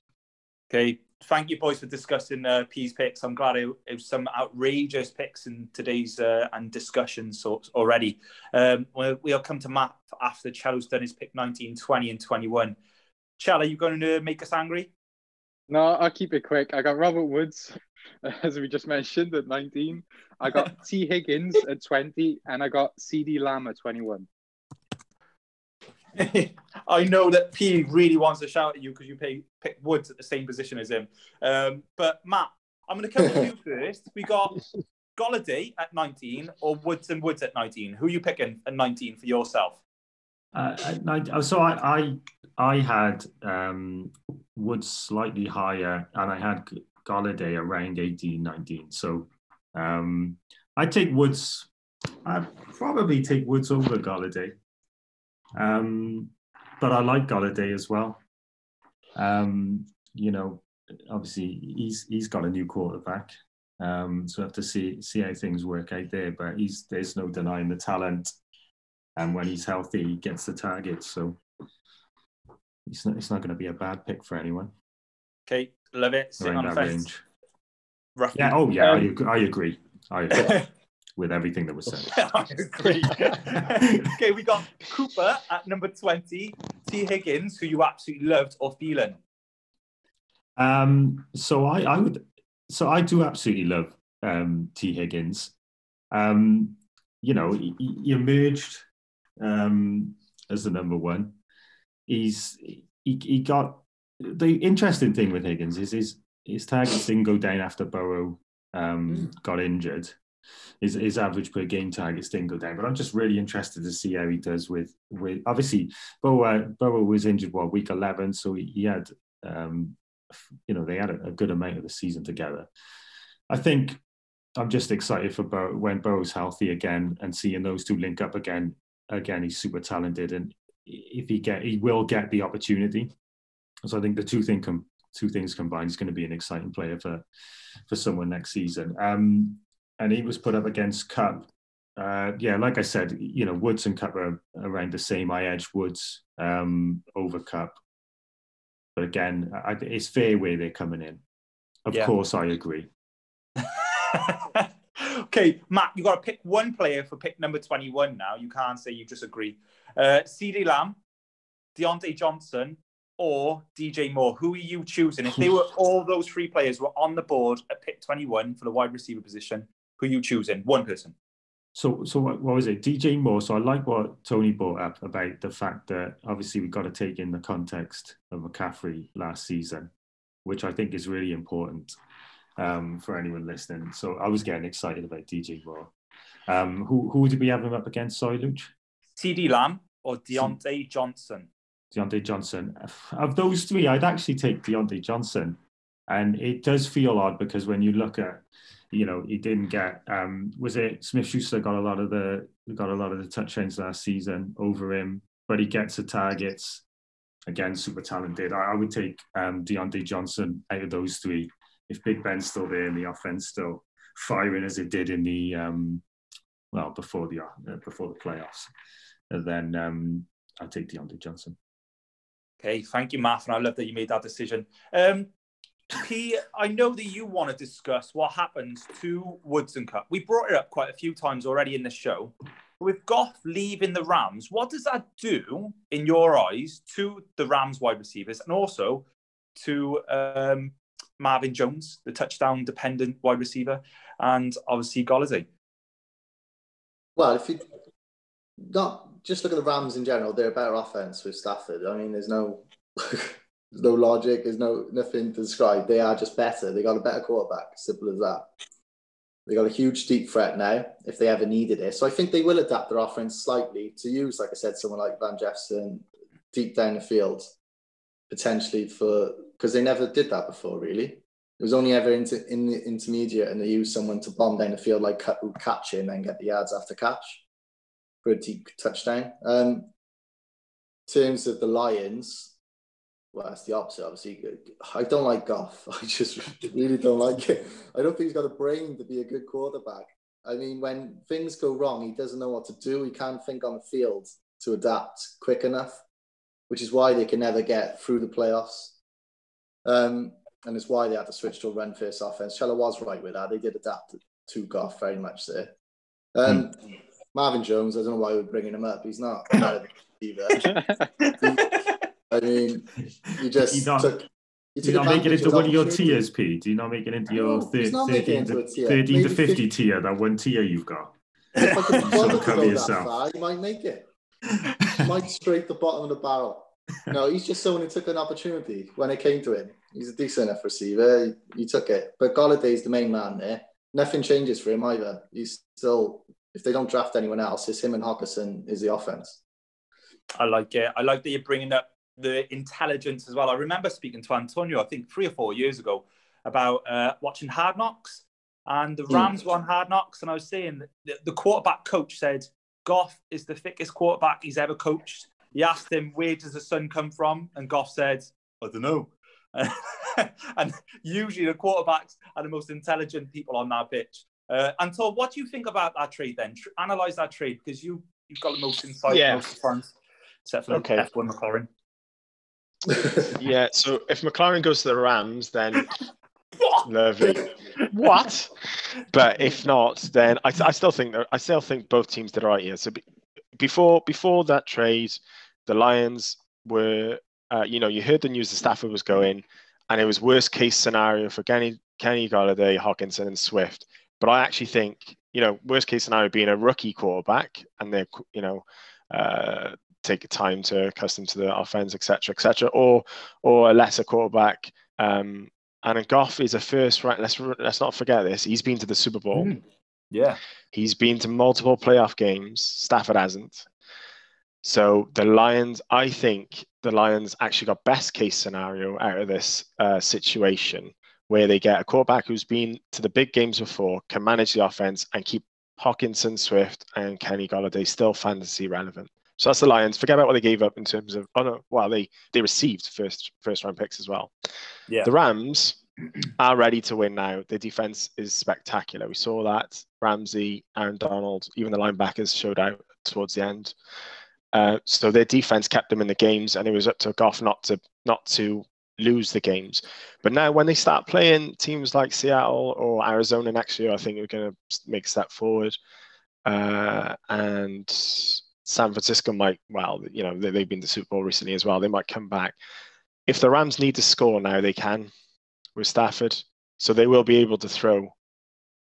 Okay, thank you, boys, for discussing uh, P's picks. I'm glad it, it was some outrageous picks in today's uh, and discussions so, already. Um, we'll, we'll come to Matt after Chello's done his pick 19, 20, and 21. Chell, are you going to make us angry? No, I'll keep it quick. I got Robert Woods, [laughs] as we just mentioned, at 19. I got Tee Higgins at 20, and I got CeeDee Lamb at 21. [laughs] I know that P really wants to shout at you because you pay, pick Woods at the same position as him. Um, but Matt, I'm going to come to you [laughs] first. We got Golladay at 19 or Woods and Woods at 19. Who are you picking at 19 for yourself? Uh, at nine- oh, so I, I I had um, Woods slightly higher, and I had G- Golladay around 18, 19. So um, I take Woods. I probably take Woods over Golladay, um, but I like Golladay as well. Um, you know, obviously he's he's got a new quarterback, um, so we have to see see how things work out there. But he's there's no denying the talent and when he's healthy, he gets the targets. So it's not, it's not going to be a bad pick for anyone Okay, love it. Around on fence. range. Roughly. Yeah. Oh, yeah. I, Um, ag- I agree. I [laughs] agree with everything that was said. [laughs] I agree. [laughs] okay, we got Cooper at number 20, Tee Higgins, who you absolutely loved, or Thielen. Um, so I, I would, so I do absolutely love um, Tee Higgins. Um, you know, he, he emerged um, as the number one. He's he, he got the interesting thing with Higgins is his his targets didn't go down after Burrow um, got injured. His, his average per game targets didn't go down, but I'm just really interested to see how he does with with obviously Burrow. Uh, Burrow was injured what week 11, so he, he had um, you know they had a, a good amount of the season together. I think I'm just excited for Burrow when Burrow's healthy again and seeing those two link up again. Again, he's super talented, and if he get, he will get the opportunity. So I think the two thing com- two things combined he's going to be an exciting player for for someone next season. Um, and he was put up against Kupp. Uh, yeah, like I said, you know, Woods and Kupp are around the same. I edge Woods um, over Kupp, but again, I, it's fair where they're coming in. Of Yeah. course, I agree. [laughs] okay, Matt, you got to pick one player for pick number 21 now. You can't say you just agree. Uh, CeeDee Lamb, Diontae Johnson, or DJ Moore. Who are you choosing? If they were [laughs] all those three players were on the board at pick 21 for the wide receiver position, who are you choosing? One person. So, so what, what was it? DJ Moore. So I like what Tony brought up about the fact that obviously we've got to take in the context of McCaffrey last season, which I think is really important um, for anyone listening. So I was getting excited about DJ Moore. Um, who who did we have him up against? Sorry, Luch. CeeDee Lamb or Diontae Johnson? Diontae Johnson. Of those three, I'd actually take Diontae Johnson. And it does feel odd because when you look at, you know, he didn't get um was it Smith Schuster got a lot of the got a lot of the touchdowns last season over him, but he gets the targets. Again, super talented. I, I would take um Diontae Johnson out of those three. If Big Ben's still there and the offense still firing as it did in the um well before the uh, before the playoffs, then um I'd take Diontae Johnson. Okay, thank you, Matt, and I love that you made that decision. Um, P, I know that you want to discuss what happens to Woodson Kupp. We brought it up quite a few times already in the show. With Goff leaving the Rams, what does that do, in your eyes, to the Rams wide receivers and also to um, Marvin Jones, the touchdown dependent wide receiver, and obviously Golladay? Well, if you not just look at the Rams in general, they're a better offense with Stafford. I mean, there's no [laughs] there's no logic, there's no nothing to describe. They are just better. They got a better quarterback. Simple as that. They got a huge deep threat now if they ever needed it. So I think they will adapt their offense slightly to use, like I said, someone like Van Jefferson deep down the field, potentially for because they never did that before, really. It was only ever into in the intermediate, and they used someone to bomb down the field like who catch it and then get the yards after catch deep touchdown. Um, in terms of the Lions, well, it's the opposite. Obviously, I don't like Goff. [laughs] I just really don't like it. I don't think he's got a brain to be a good quarterback. I mean, when things go wrong, he doesn't know what to do. He can't think on the field to adapt quick enough. which is why they can never get through the playoffs. Um, and it's why they had to switch to a run first offense. Chella was right with that. They did adapt to Goff very much there. Um, mm. Marvin Jones, I don't know why we're bringing him up. He's not better either. [laughs] I mean, you just you not, took. You do not make it into one of your tiers, Pete. Do you not make it into your no, thir- 13, to, 13 to 50 50 tier, that one tier you've got? [laughs] If I could bother to go that far, you might make it. [laughs] might scrape the bottom of the barrel. No, he's just someone who took an opportunity when it came to him. He's a decent enough receiver. He, he took it. But Golladay's the main man there. Nothing changes for him either. He's still, if they don't draft anyone else, it's him and Hockenson is the offense. I like it. I like that you're bringing up the intelligence as well. I remember speaking to Antonio, I think three or four years ago, about uh, watching Hard Knocks, and the hmm. Rams mm. won Hard Knocks, and I was saying the, the quarterback coach said Goff is the thickest quarterback he's ever coached. He asked him, "Where does the sun come from?" And Goff said, "I don't know." [laughs] and usually the quarterbacks are the most intelligent people on that pitch. Uh, so, what do you think about that trade then? Tr- analyze that trade because you you've got the most insight, yeah. most fans, except for okay. F1 McLaren. [laughs] yeah, so if McLaren goes to the Rams, then lovely. what? But if not, then I, I still think that I still think both teams did right here. So be, before before that trade, the Lions were, uh, you know, you heard the news that Stafford was going, and it was worst case scenario for Kenny Kenny Golladay, Hockenson, and Swift. But I actually think, you know, worst case scenario being a rookie quarterback, and they're, you know, uh, take time to accustom to the offense, etc., etc., or or a lesser quarterback. Um, and a Goff is a first right. Let's let's not forget this. He's been to the Super Bowl. Mm. Yeah, he's been to multiple playoff games. Stafford hasn't. So the Lions, I think the Lions actually got best case scenario out of this uh, situation where they get a quarterback who's been to the big games before, can manage the offense, and keep Hockenson, Swift, and Kenny Golladay still fantasy relevant. So that's the Lions. Forget about what they gave up in terms of oh no, well they they received first first round picks as well. Yeah. The Rams are ready to win now. The defense is spectacular. We saw that Ramsey, Aaron Donald, even the linebackers showed out towards the end. Uh, so their defense kept them in the games, and it was up to Goff not to not to lose the games. But now, when they start playing teams like Seattle or Arizona next year, I think we're going to make a step forward. Uh, and San Francisco might, well, you know, they've been to Super Bowl recently as well. They might come back. If the Rams need to score now, they can with Stafford. So they will be able to throw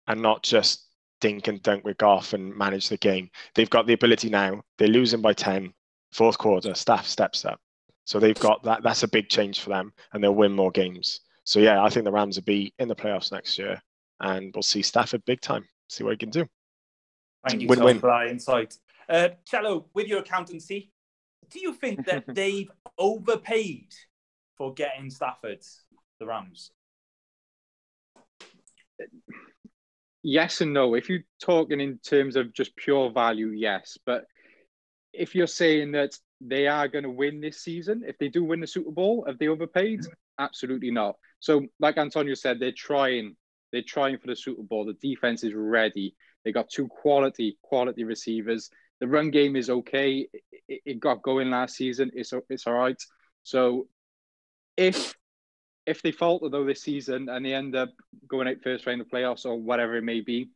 and not just dink and dunk with Goff and manage the game. They've got the ability now. They're losing by 10, fourth quarter, Staff steps up. So they've got that. That's a big change for them, and they'll win more games. So yeah, I think the Rams will be in the playoffs next year, and we'll see Stafford big time. See what he can do. Thank you win, for that insight. Uh, Cello, with your accountancy, do you think that [laughs] they've overpaid for getting Stafford, the Rams? Yes and no. If you're talking in terms of just pure value, yes. But if you're saying that they are going to win this season, if they do win the Super Bowl, have they overpaid? Mm-hmm. Absolutely not. So, like Antonio said, they're trying. They're trying for the Super Bowl. The defense is ready. They got two quality, quality receivers the run game is okay. It, it got going last season. It's it's all right. So if if they falter though this season and they end up going out first round of playoffs or whatever it may be,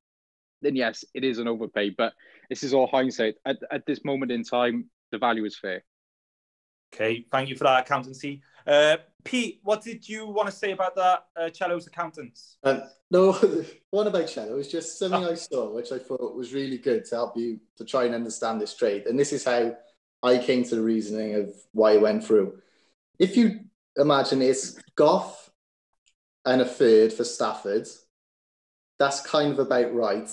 then yes, it is an overpay. But this is all hindsight. At, at this moment in time, the value is fair. Okay, thank you for that accountancy. Uh, Pete, what did you want to say about that uh, Cello's accountants? Um, no, [laughs] one about Cello is just something. I saw, which I thought was really good to help you to try and understand this trade. And this is how I came to the reasoning of why it went through. If you imagine it's Goff and a third for Stafford, that's kind of about right,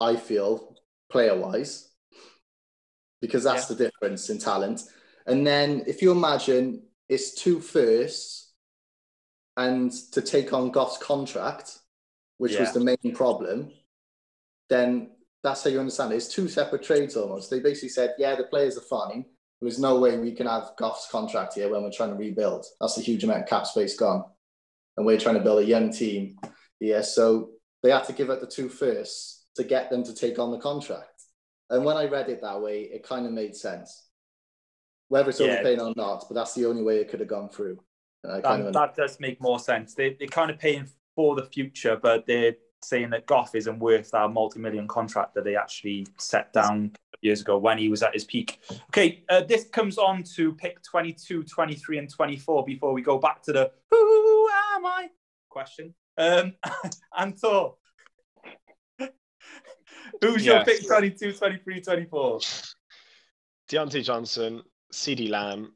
I feel, player wise, because that's yeah. the difference in talent. And then if you imagine it's two firsts and to take on Goff's contract, which yeah. was the main problem, then that's how you understand it. It's two separate trades almost. They basically said, yeah, the players are fine. There's no way we can have Goff's contract here when we're trying to rebuild. That's a huge amount of cap space gone. And we're trying to build a young team. Yeah, so they had to give up the two firsts to get them to take on the contract. And when I read it that way, it kind of made sense. whether it's Yeah. overpaying or not, but that's the only way it could have gone through. And That, of that does make more sense. They, they're kind of paying for the future, but they're saying that Goff isn't worth that multi-million contract that they actually set down years ago when he was at his peak. Okay, uh, this comes on to pick 22, 23, and 24 before we go back to the who am I question. Um, [laughs] Anto, who's your pick 22, 23, 24? Diontae Johnson, CeeDee Lamb,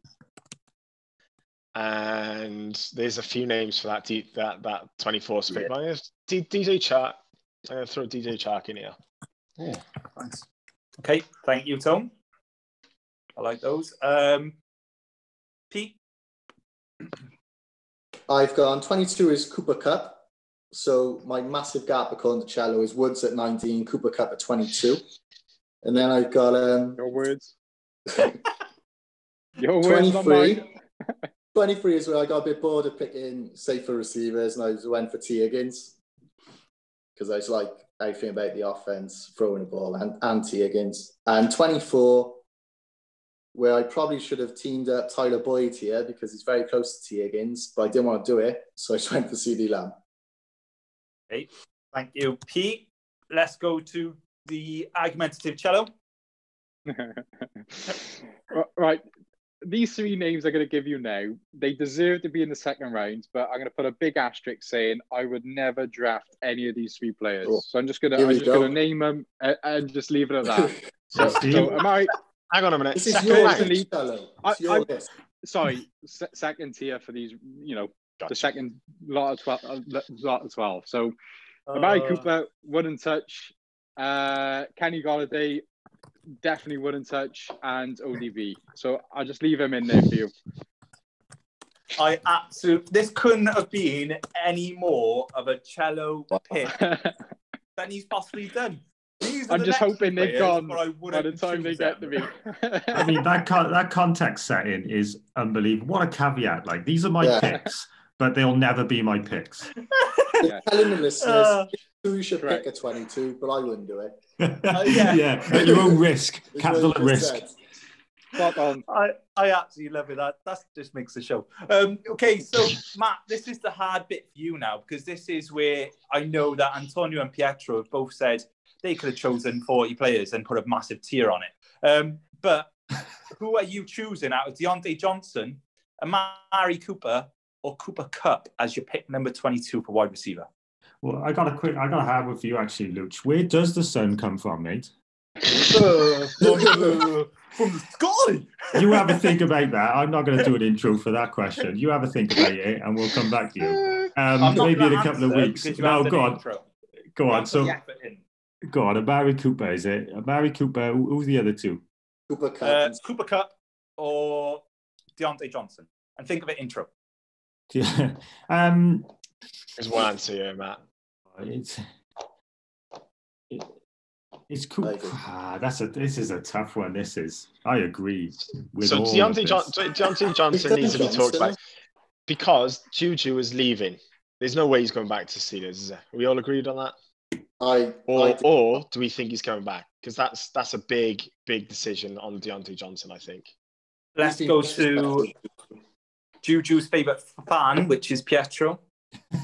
and there's a few names for that D, that that 24 split. Yeah. But I'm gonna- D, DJ Chark. I'm gonna throw DJ Chark in here. Yeah, thanks. Okay, thank you, Tom. I like those. Um, Pete, I've gone 22 is Cooper Kupp. So my massive gap according to Cello is Woods at 19, Cooper Kupp at 22. And then I've got um, Your words. [laughs] Your words, 23. mine. [laughs] 23 is where I got a bit bored of picking safer receivers and I just went for Tee Higgins. Because I was like everything about the offense, throwing the ball, and, and Tee Higgins. And 24, where I probably should have teamed up Tyler Boyd here because he's very close to Tee Higgins, but I didn't want to do it. So I just went for CeeDee Lamb. Thank you, Pete. Let's go to the argumentative cello. [laughs] right. These three names I'm going to give you now, they deserve to be in the second round, but I'm going to put a big asterisk saying I would never draft any of these three players. Cool. So I'm just going to Here I'm just go. going to name them and, uh, and just leave it at that. [laughs] So, so am I? Hang on a minute. this is Second your round. personally- list, I- your I- Sorry, se- second tier for these. You know, the second lot of twelve. Uh, lot of twelve. So Amari Uh, Cooper wouldn't touch. Uh, Kenny Golladay definitely wouldn't touch, and ODB. So I'll just leave him in there for you. I absolutely. This couldn't have been any more of a cello pick [laughs] than he's possibly done. I'm just hoping they've gone by the time they choose get to me. I mean, that con- that context setting is unbelievable. What a caveat! Like these are my Yeah. picks, but they'll never be my picks. [laughs] Yeah. Telling the listeners Uh, who should correct. pick a 22, but I wouldn't do it. [laughs] yeah. yeah, at your own risk, capital at risk. Spot on. I, I absolutely love it. That that just makes the show. Um, okay, so Matt, this is the hard bit for you now because this is where I know that Antonio and Pietro have both said they could have chosen 40 players and put a massive tier on it. Um, but who are you choosing out of Diontae Johnson, Amari Cooper, or Cooper Kupp as your pick number 22 for wide receiver? Well, I got a quick, I got a hard one for you actually, Luch. Where does the sun come from, mate? Uh, from, the, from the sky. You have a think about that. I'm not going to do an intro for that question. You have a think about it, and we'll come back to you. Um, maybe in a couple of weeks. because No, go on, intro. go on. haven't put So, the effort in. go on. Amari Cooper, is it? Amari Cooper. Who's the other two? Cooper Kupp. Uh, and Cooper Kupp or Diontae Johnson. And think of it intro. [laughs] um, There's one answer here, Matt. it's it, it's I Cooper. agree. Ah, that's a. This is a tough one. This is. I agree. With so all Diontae, John. Diontae [laughs] Johnson needs to be talked about because Juju is leaving. There's no way he's going back to Steelers. Is there? We all agreed on that? I, Or, I did- or do we think he's coming back? Because that's that's a big, big decision on Diontae Johnson. I think. Let's go been to disrespected. Juju's favourite fan, which is Pietro. [laughs]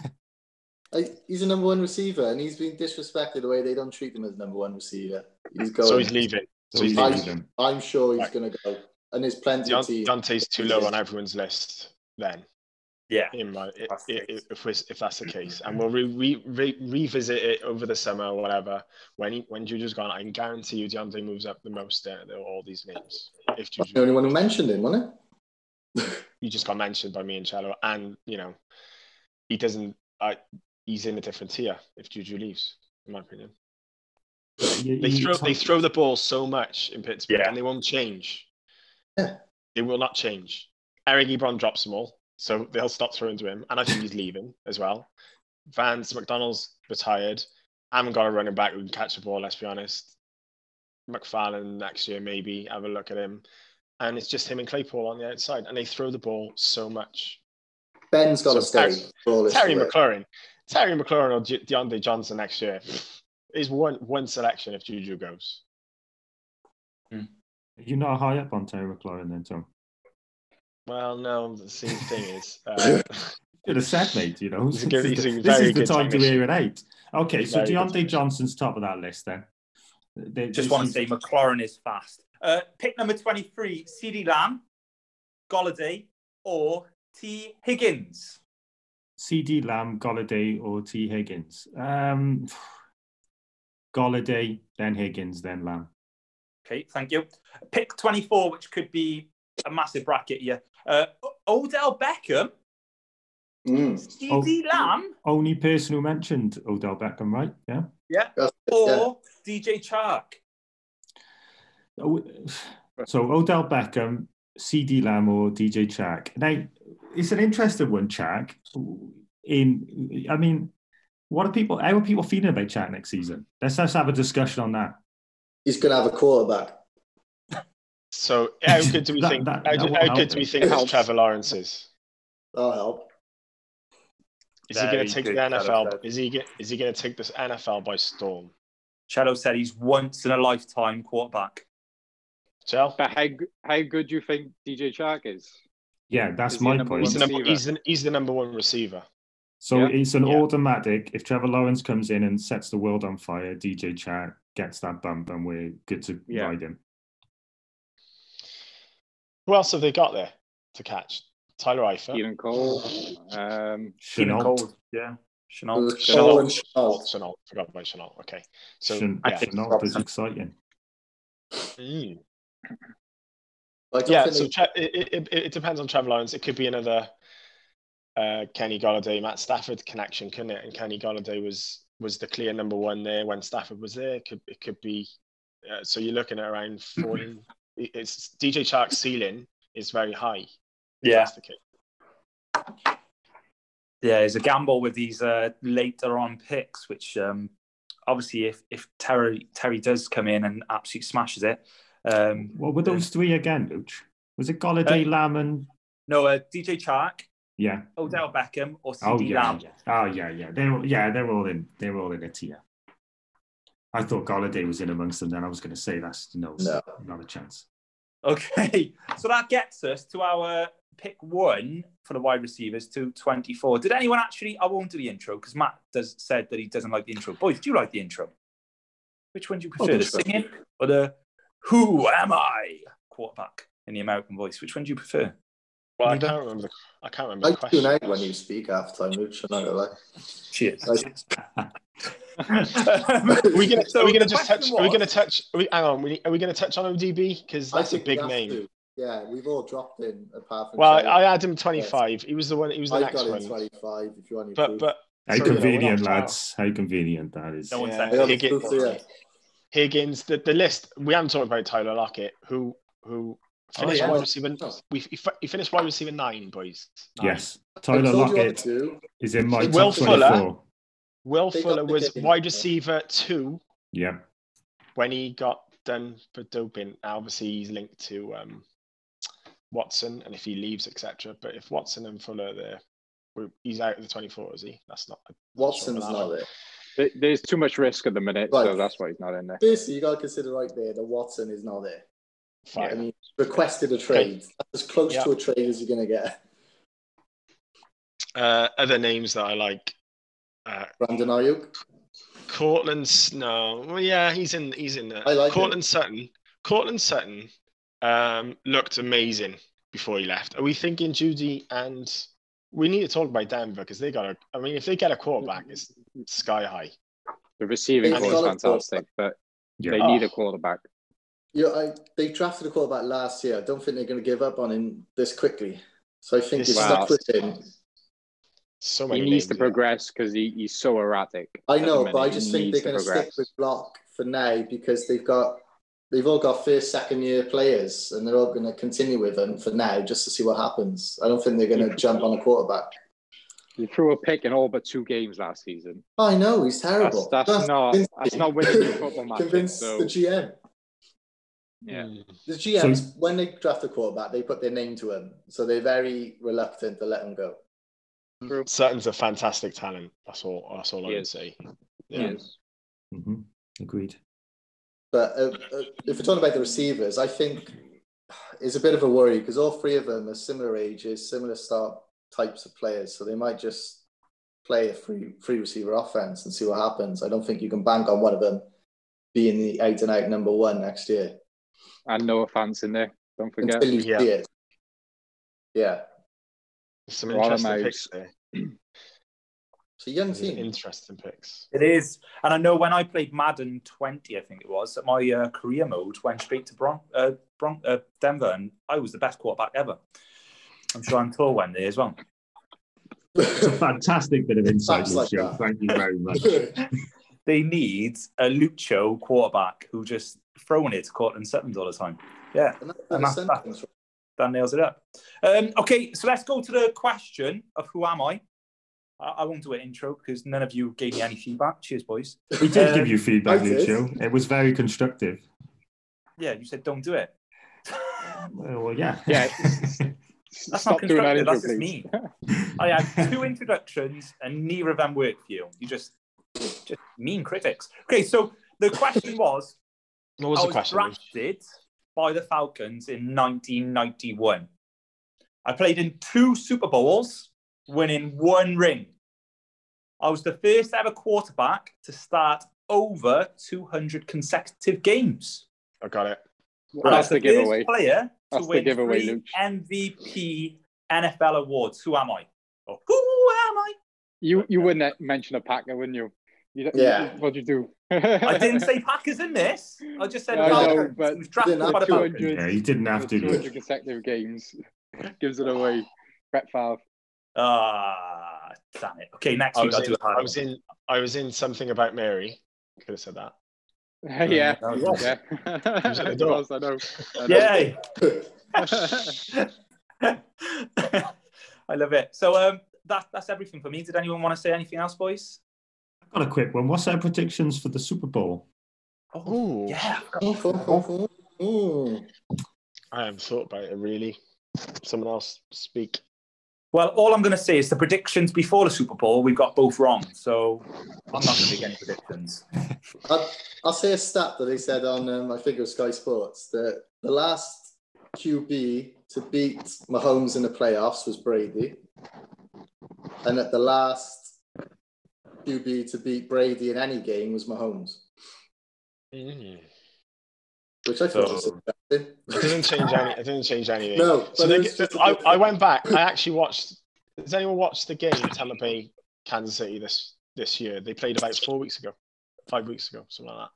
Uh, he's a number one receiver, and he's been disrespected the way they don't treat him as number one receiver. He's going. So he's leaving. So So he's he's I- leaving. leaving. I'm sure he's Right. going to go, and there's plenty of Deont- teams. Diontae's too low on everyone's list. Then, Yeah. in my, i- That's the if we if that's the case, and we'll re, re, re, revisit it over the summer or whatever. When he, when Juju's gone, I can guarantee you Diontae moves up the most out of all these names. If Juju, the only one who mentioned him, wasn't [laughs] he just got mentioned by me and Cello, and you know, he doesn't. I, he's in a different tier if Juju leaves, in my opinion. You- They you throw they throw the ball so much in Pittsburgh, Yeah. and they won't change. Yeah. They will not change. Eric Ebron drops them all, so they'll stop throwing to him, and I think he's leaving as well. Vance McDonald's retired. I haven't got a running back who can catch the ball. Let's be honest. McFarland next year maybe have a look at him, and it's just him and Claypool on the outside, and they throw the ball so much. Ben's got to So stay. for all this Terry work. McLaurin, Terry McLaurin or J- Diontae Johnson next year is one one selection if Juju goes. You're not high up on Terry McLaurin then, Tom. Well, no, the same thing is. [laughs] Uh, Should have said, mate. You know, [laughs] He's a good- he's this very is the good time to hear it out. Okay, so Very good Diontae. Johnson's top of that list then. They- Just this want to say McLaurin is fast. Uh, pick number 23, CeeDee Lamb, Golladay, or Tee Higgins. CeeDee Lamb, Golladay, or Tee Higgins. Um, Golladay, then Higgins, then Lamb. Okay, thank you. Pick 24, which could be a massive bracket here. Uh, Odell Beckham, Mm. CeeDee Lamb, Only person who mentioned Odell Beckham, right? Yeah. That's or yeah. DJ Chark. Oh, So Odell Beckham, CeeDee Lamb, or DJ Chark. Now, it's an interesting one, Chark. In, I mean, what are people? How are people feeling about Chark next season? Let's just have a discussion on that. He's going to have a quarterback. so, how good do we [laughs] That- think? that- how, that how good do we think It this helps. Trevor Lawrence is? That'll help. Is he going to take the NFL? Is he? Is he going to take this NFL by storm? Shadow said he's once in a lifetime quarterback. Joe? But how how good do you think DJ Chark is? Yeah, that's Is my a point. He's the, number, he's, the, he's the number one receiver. So Yeah. it's an Yeah. automatic. If Trevor Lawrence comes in and sets the world on fire, DJ Chark gets that bump, and we're good to Yeah. ride him. Who else have they got there to catch? Tyler Eifert. Keelan Cole. Um, Keenan Shenault. Cole. Yeah. Shenault. Shenault. Cole and Shenault. Shenault. Forgot about Shenault. Okay. So, Chen- yeah. Shenault is exciting. Mm. I don't Yeah, so they- Tre- it, it, it depends on Trevor Lawrence. It could be another uh, Kenny Golladay, Matt Stafford connection, couldn't it? And Kenny Golladay was was the clear number one there when Stafford was there. It could it could be uh, so you're looking at around [laughs] 40. it- it's DJ Chark's ceiling is very high. Yeah. that's the case. Yeah, it's a gamble with these uh, later on picks, which um, obviously, if if Terry Terry does come in and absolutely smashes it, um, What were those three again, Luch? Was it Golladay, Uh, Lamb, and no, uh, DJ Chark, yeah? Odell Beckham, or Oh CeeDee yeah, Lamb. yeah. Oh yeah, yeah. They're all- yeah, they're all in. They're all in a tier. I thought Golladay was in amongst them. Then I was going to say that's no, No. not a chance. Okay, [laughs] so that gets us to our pick one for the wide receivers to 24. Did anyone actually? I won't do the intro because Matt does said that he doesn't like the intro. Boys, do you like the intro? Which one do you prefer, Oh, the the singing or the "Who am I" quarterback in the American voice? Which one do you prefer? Well, I can't remember the I can't remember I the tune out when you speak half the time, which I'm not gonna lie. Cheers. Like- [laughs] Are we gonna, So are we gonna just question touch? Are we gonna touch? Are we, hang on. We, are we gonna touch on ODB because that's a big name? to. Yeah, we've all dropped in apart from. Well, Charlie. I had him 25. He was the one. He was the I next got in one. 25 if you want to But prove. but How So, you know, we're convenient, not lads. How convenient that is. No one Yeah, said I got the Higgins, proof, yeah. Higgins, the, the list. We haven't talked about Tyler Lockett, who who finished yeah. wide receiver. No. We he, he finished wide receiver nine, boys. Nine. Yes, Tyler told you what Lockett is in my Will top Fuller. 24. Will They Fuller was kid. wide receiver two Yeah, when he got done for doping. Now, obviously, he's linked to um, Watson, and if he leaves, etc. But if Watson and Fuller are there, he's out of the 24, is he? That's not. Watson's Sure, not there. Th- there's too much risk at the minute, so that's why he's not in there. Basically, you got to consider right there that Watson is not there. I Fine. mean, requested a trade. That's as close Yeah. to a trade as you're going to get. Uh, other names that I like. Uh, Brandon Aiyuk. Courtland, S- no, well, yeah, he's in. He's in there. I like Courtland Sutton. Courtland Sutton um, looked amazing before he left. Are we thinking Jeudy and we need to talk about Denver because they got a. I mean, if they get a quarterback, it's sky high. The receiving corps is fantastic, but yeah. they Oh. need a quarterback. Yeah, I, they drafted a quarterback last year. I don't think they're going to give up on him this quickly. So I think This- you're Wow. stuck with him. So He needs to names there. progress because he, he's so erratic. I know, but I just think they're going to stick with block for now because they've got they've all got first, second year players, and they're all going to continue with them for now just to see what happens. I don't think they're going to jump on a quarterback. He threw a pick in all but two games last season. I know he's terrible. That's, that's not convince that's not winning your [laughs] football matches. Convince So the GM. yeah. The GMs, when they draft a quarterback, they put their name to him, so they're very reluctant to let him go. Sutton's a fantastic talent. That's all. That's all I He would is. say. he Yeah. is. hmm Agreed. But uh, uh, if we're talking about the receivers, I think it's a bit of a worry because all three of them are similar ages, similar start types of players, so they might just play a free free receiver offense and see what happens. I don't think you can bank on one of them being the eight and out number one next year And no offense in there. Don't forget. until you Yeah. see it. Yeah, Some interesting picks there. [clears throat] it's a young Some team. Interesting picks. It is, and I know when I played Madden 20, I think it was, that my uh, career mode went straight to Bron- uh, Bron- uh, Denver, and I was the best quarterback ever. I'm sure Antor went there as well. [laughs] It's a fantastic bit of insight, like Lucio. Thank you very much. [laughs] They need a Lucho quarterback who just throwing it to Courtland Sutton's all the time. Yeah, And that's And the that's- sentence. that nails it up. Um, okay, so let's go to the question of who am I? I, I won't do an intro because none of you gave me any feedback. Cheers, boys. We did Um, give you feedback, Lucio. It was very constructive. Yeah, you said don't do it. Well, well, yeah. [laughs] Yeah. That's Stop not doing that constructive. intro, That's just please. me. I had [laughs] two introductions and neither of them worked for you. You just, just mean critics. Okay, so the question was [laughs] What was I the was question? drafted by the Falcons in 1991. I played in two Super Bowls, winning one ring. I was the first ever quarterback to start over 200 consecutive games. I got it. And I was That's the the first giveaway. player to That's the giveaway, three Luke. MVP NFL awards. Who am I? Or who am I? You you wouldn't mention a Packer, wouldn't you? you don't- Yeah. What'd you do? I didn't say [laughs] Packers in this. I just said I know, Falcons. but He was drafted by the. Falcons. 200 Yeah, you didn't have to. 200 consecutive games [laughs] gives it away. Brett Favre. Ah, damn it. Okay, next I week was, I'll do a hard I was in. I was in something about Mary. Could have said that. [laughs] yeah. Yes. Yeah. was at the [laughs] Of door. course, I know. I know. Yay. [laughs] I love it. So um, that, that's everything for me. Did anyone want to say anything else, boys? I've got a quick one. What's our predictions for the Super Bowl? Oh, Yeah. Mm. I haven't thought about it really. Someone else speak. Well, all I'm going to say is the predictions before the Super Bowl, we've got both wrong. So I'm not going to make any predictions. [laughs] I'll, I'll say a stat that they said on, um, I think it was Sky Sports, that the last QB to beat Mahomes in the playoffs was Brady. And that the last QB to beat Brady in any game was Mahomes, Mm. which I thought was So- interesting. It doesn't change any. It doesn't change anything. No, So but they, it's just a I, good- I went back. I actually watched. Has anyone watched the game Tampa Bay, Kansas City this this year? They played about four weeks ago, five weeks ago, something like that.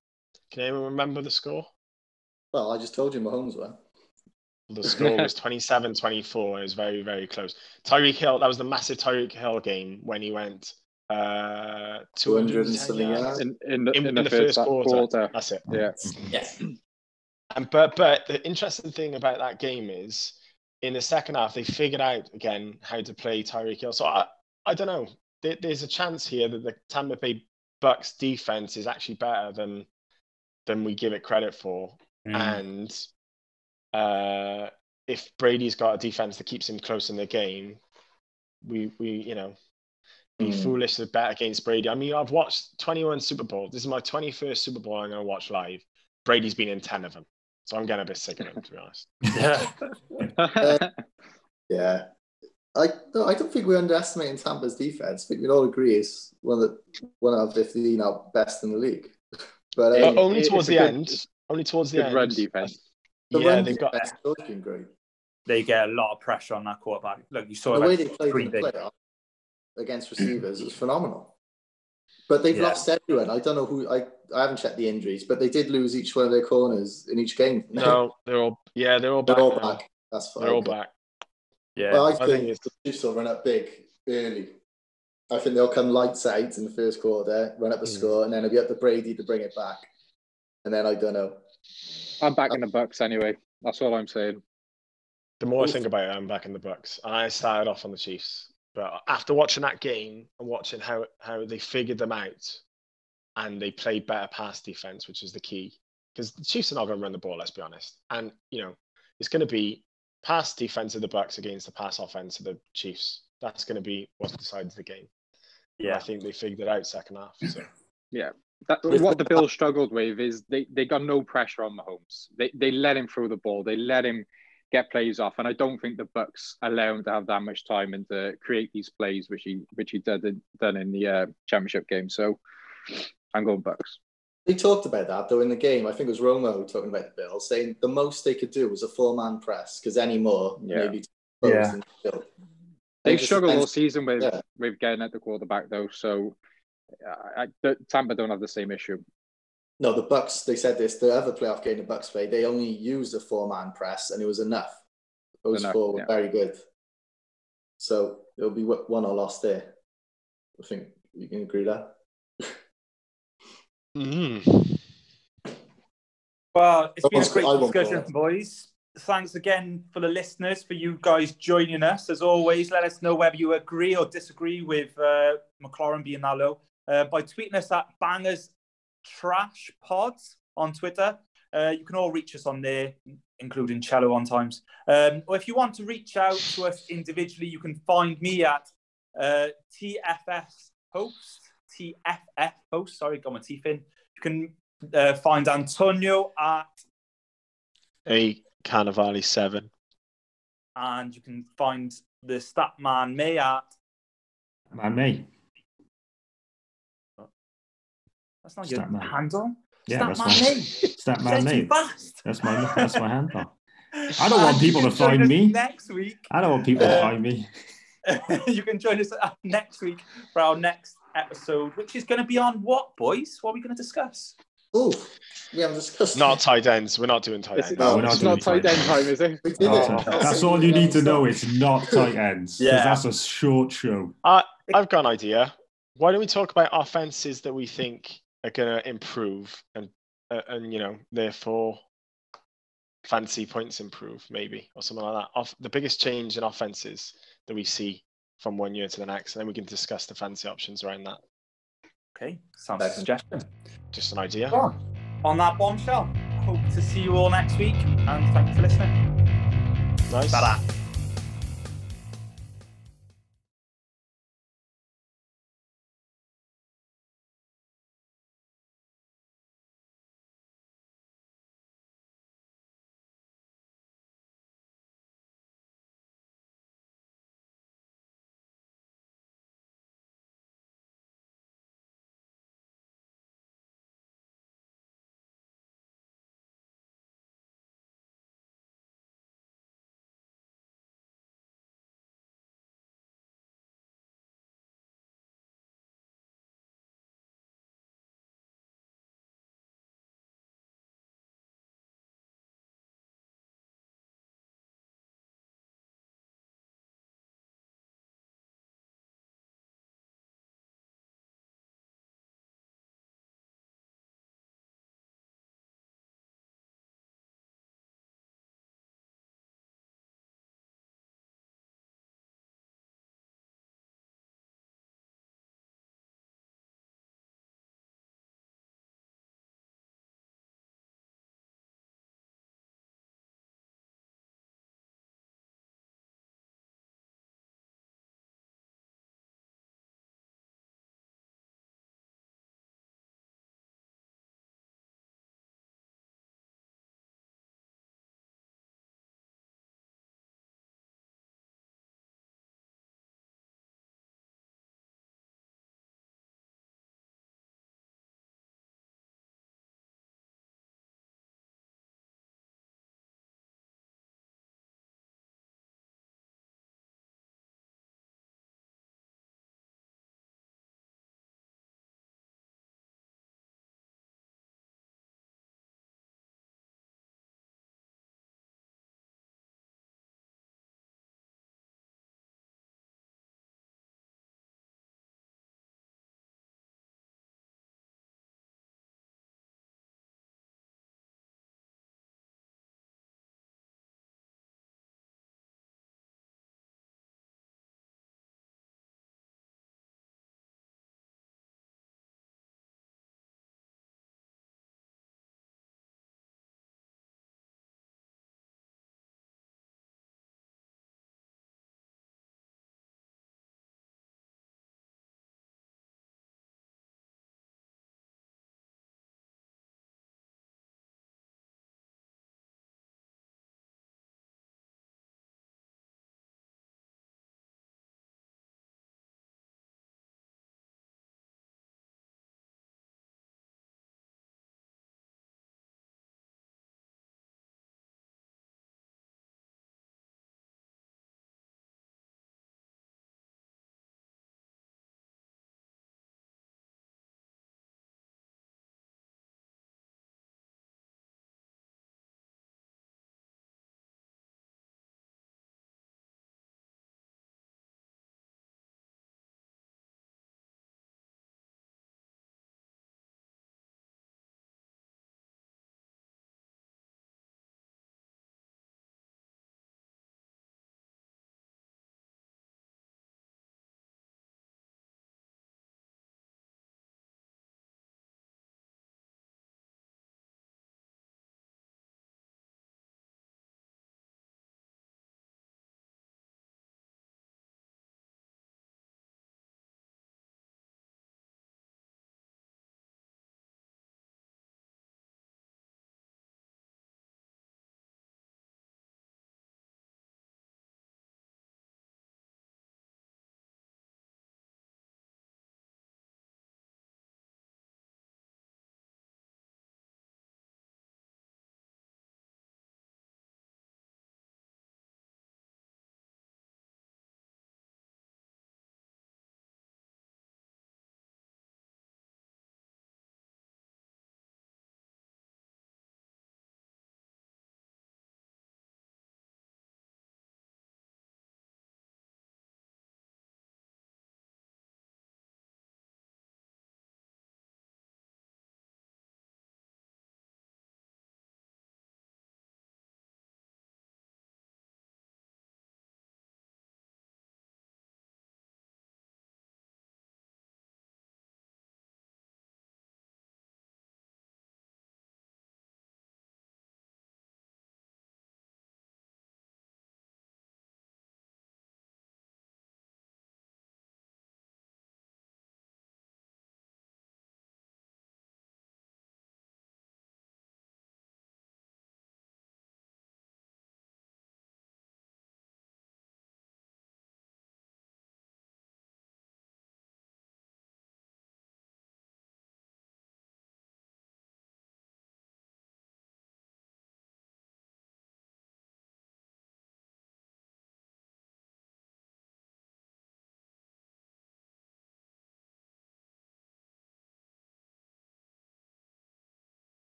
Can anyone remember the score? Well, I just told you Mahomes won. The score was 27-24. It was very, very close. Tyreek Hill, that was the massive Tyreek Hill game when he went uh, 200 and something yards. yards. In, in, the, In, in, in the, first, quarter. quarter. That's it. Yeah. Yes. And but but the interesting thing about that game is in the second half they figured out again how to play Tyreek Hill. So I I don't know. There, there's a chance here that the Tampa Bay Bucks defense is actually better than than we give it credit for. Mm. And uh, if Brady's got a defense that keeps him close in the game, we we you know be Mm. foolish to bet against Brady. I mean, I've watched 21 Super Bowls. This is my 21st Super Bowl I'm going to watch live. Brady's been in 10 of them. So I'm getting a bit sick of him, to be honest. [laughs] Yeah. [laughs] Yeah. I no, I don't think we're underestimating Tampa's defense. I think we'd all agree it's one of the one out of fifteen out best in the league. But But um, only it- towards the good- end. Only towards the good end. run defense. the Yeah, run they've got. defense has always great. They get a lot of pressure on that quarterback. Look, you saw The way like they played in the days. playoff against receivers is phenomenal. But they've Yeah. lost everyone. I don't know who. I I haven't checked the injuries, but they did lose each one of their corners in each game. [laughs] No, they're all. Yeah, they're all back. they're all now. back. That's fine. They're all back. Yeah. Well, I I think, think it's- the Chiefs will run up big early. I think they'll come lights out in the first quarter, run up a Mm. score, and then it'll be up to Brady to bring it back. And then I don't know. I'm back in the Bucks anyway. That's all I'm saying. The more I think about it, I'm back in the Bucks. I started off on the Chiefs, but after watching that game and watching how how they figured them out, and they played better pass defense, which is the key, because the Chiefs are not going to run the ball. Let's be honest, and you know it's going to be pass defense of the Bucks against the pass offense of the Chiefs. That's going to be what decides the game. And I think they figured it out second half. So yeah. That, what the Bills struggled with is they, they got no pressure on Mahomes. They they let him throw the ball. They let him get plays off, and I don't think the Bucks allow him to have that much time and to create these plays, which he which he did done in the uh, championship game. So I'm going Bucks. They talked about that though in the game. I think it was Romo talking about the Bills, saying the most they could do was a four man press because any more Yeah. maybe Yeah. They've struggled all season with Yeah. with getting at the quarterback though. So uh, I, Tampa don't have the same issue. No, the Bucks. They said this. The other playoff game the Bucks played, they only used a four man press, and it was enough. Those Enough, four were yeah. very good. So it'll be one or lost there. I think you can agree that. [laughs] Mm. Well, it's been a great discussion, boys. Thanks again for the listeners, for you guys joining us. As always, let us know whether you agree or disagree with uh, McLaurin being that low uh, by tweeting us at Bangers Trash Pods on Twitter. Uh, you can all reach us on there, including Cello on times. Um, or if you want to reach out to us individually, you can find me at uh, TFS Host. TFF Host. Sorry, got my teeth in. You can uh, find Antonio at A Carnivale seven. and you can find the Statman May at. Man, me. That's not your Statman. handle. Yeah, that's my May. [laughs] Stat man name. That's my that's my handle. [laughs] I don't want people to find me. next week. I don't want people to Uh, find me. [laughs] you can join us uh, next week for our next episode, which is going to be on what, boys? What are we going to discuss? Oh, we haven't discussed. Not tight ends. We're not doing tight It's, ends. No, it's we're not not tight end time, is it? We did Oh, it. That's all you need to know. It's not tight ends. Yeah. that's a short show. I've got an idea. Why don't we talk about offenses that we think are going to improve and uh, and you know therefore fancy points improve maybe or something like that. Off the biggest change in offenses that we see from one year to the next, and then we can discuss the fancy options around that. Okay, sounds like a suggestion. Just an idea. Well, on that bombshell, hope to see you all next week, and thank you for listening. Nice. Ta-da.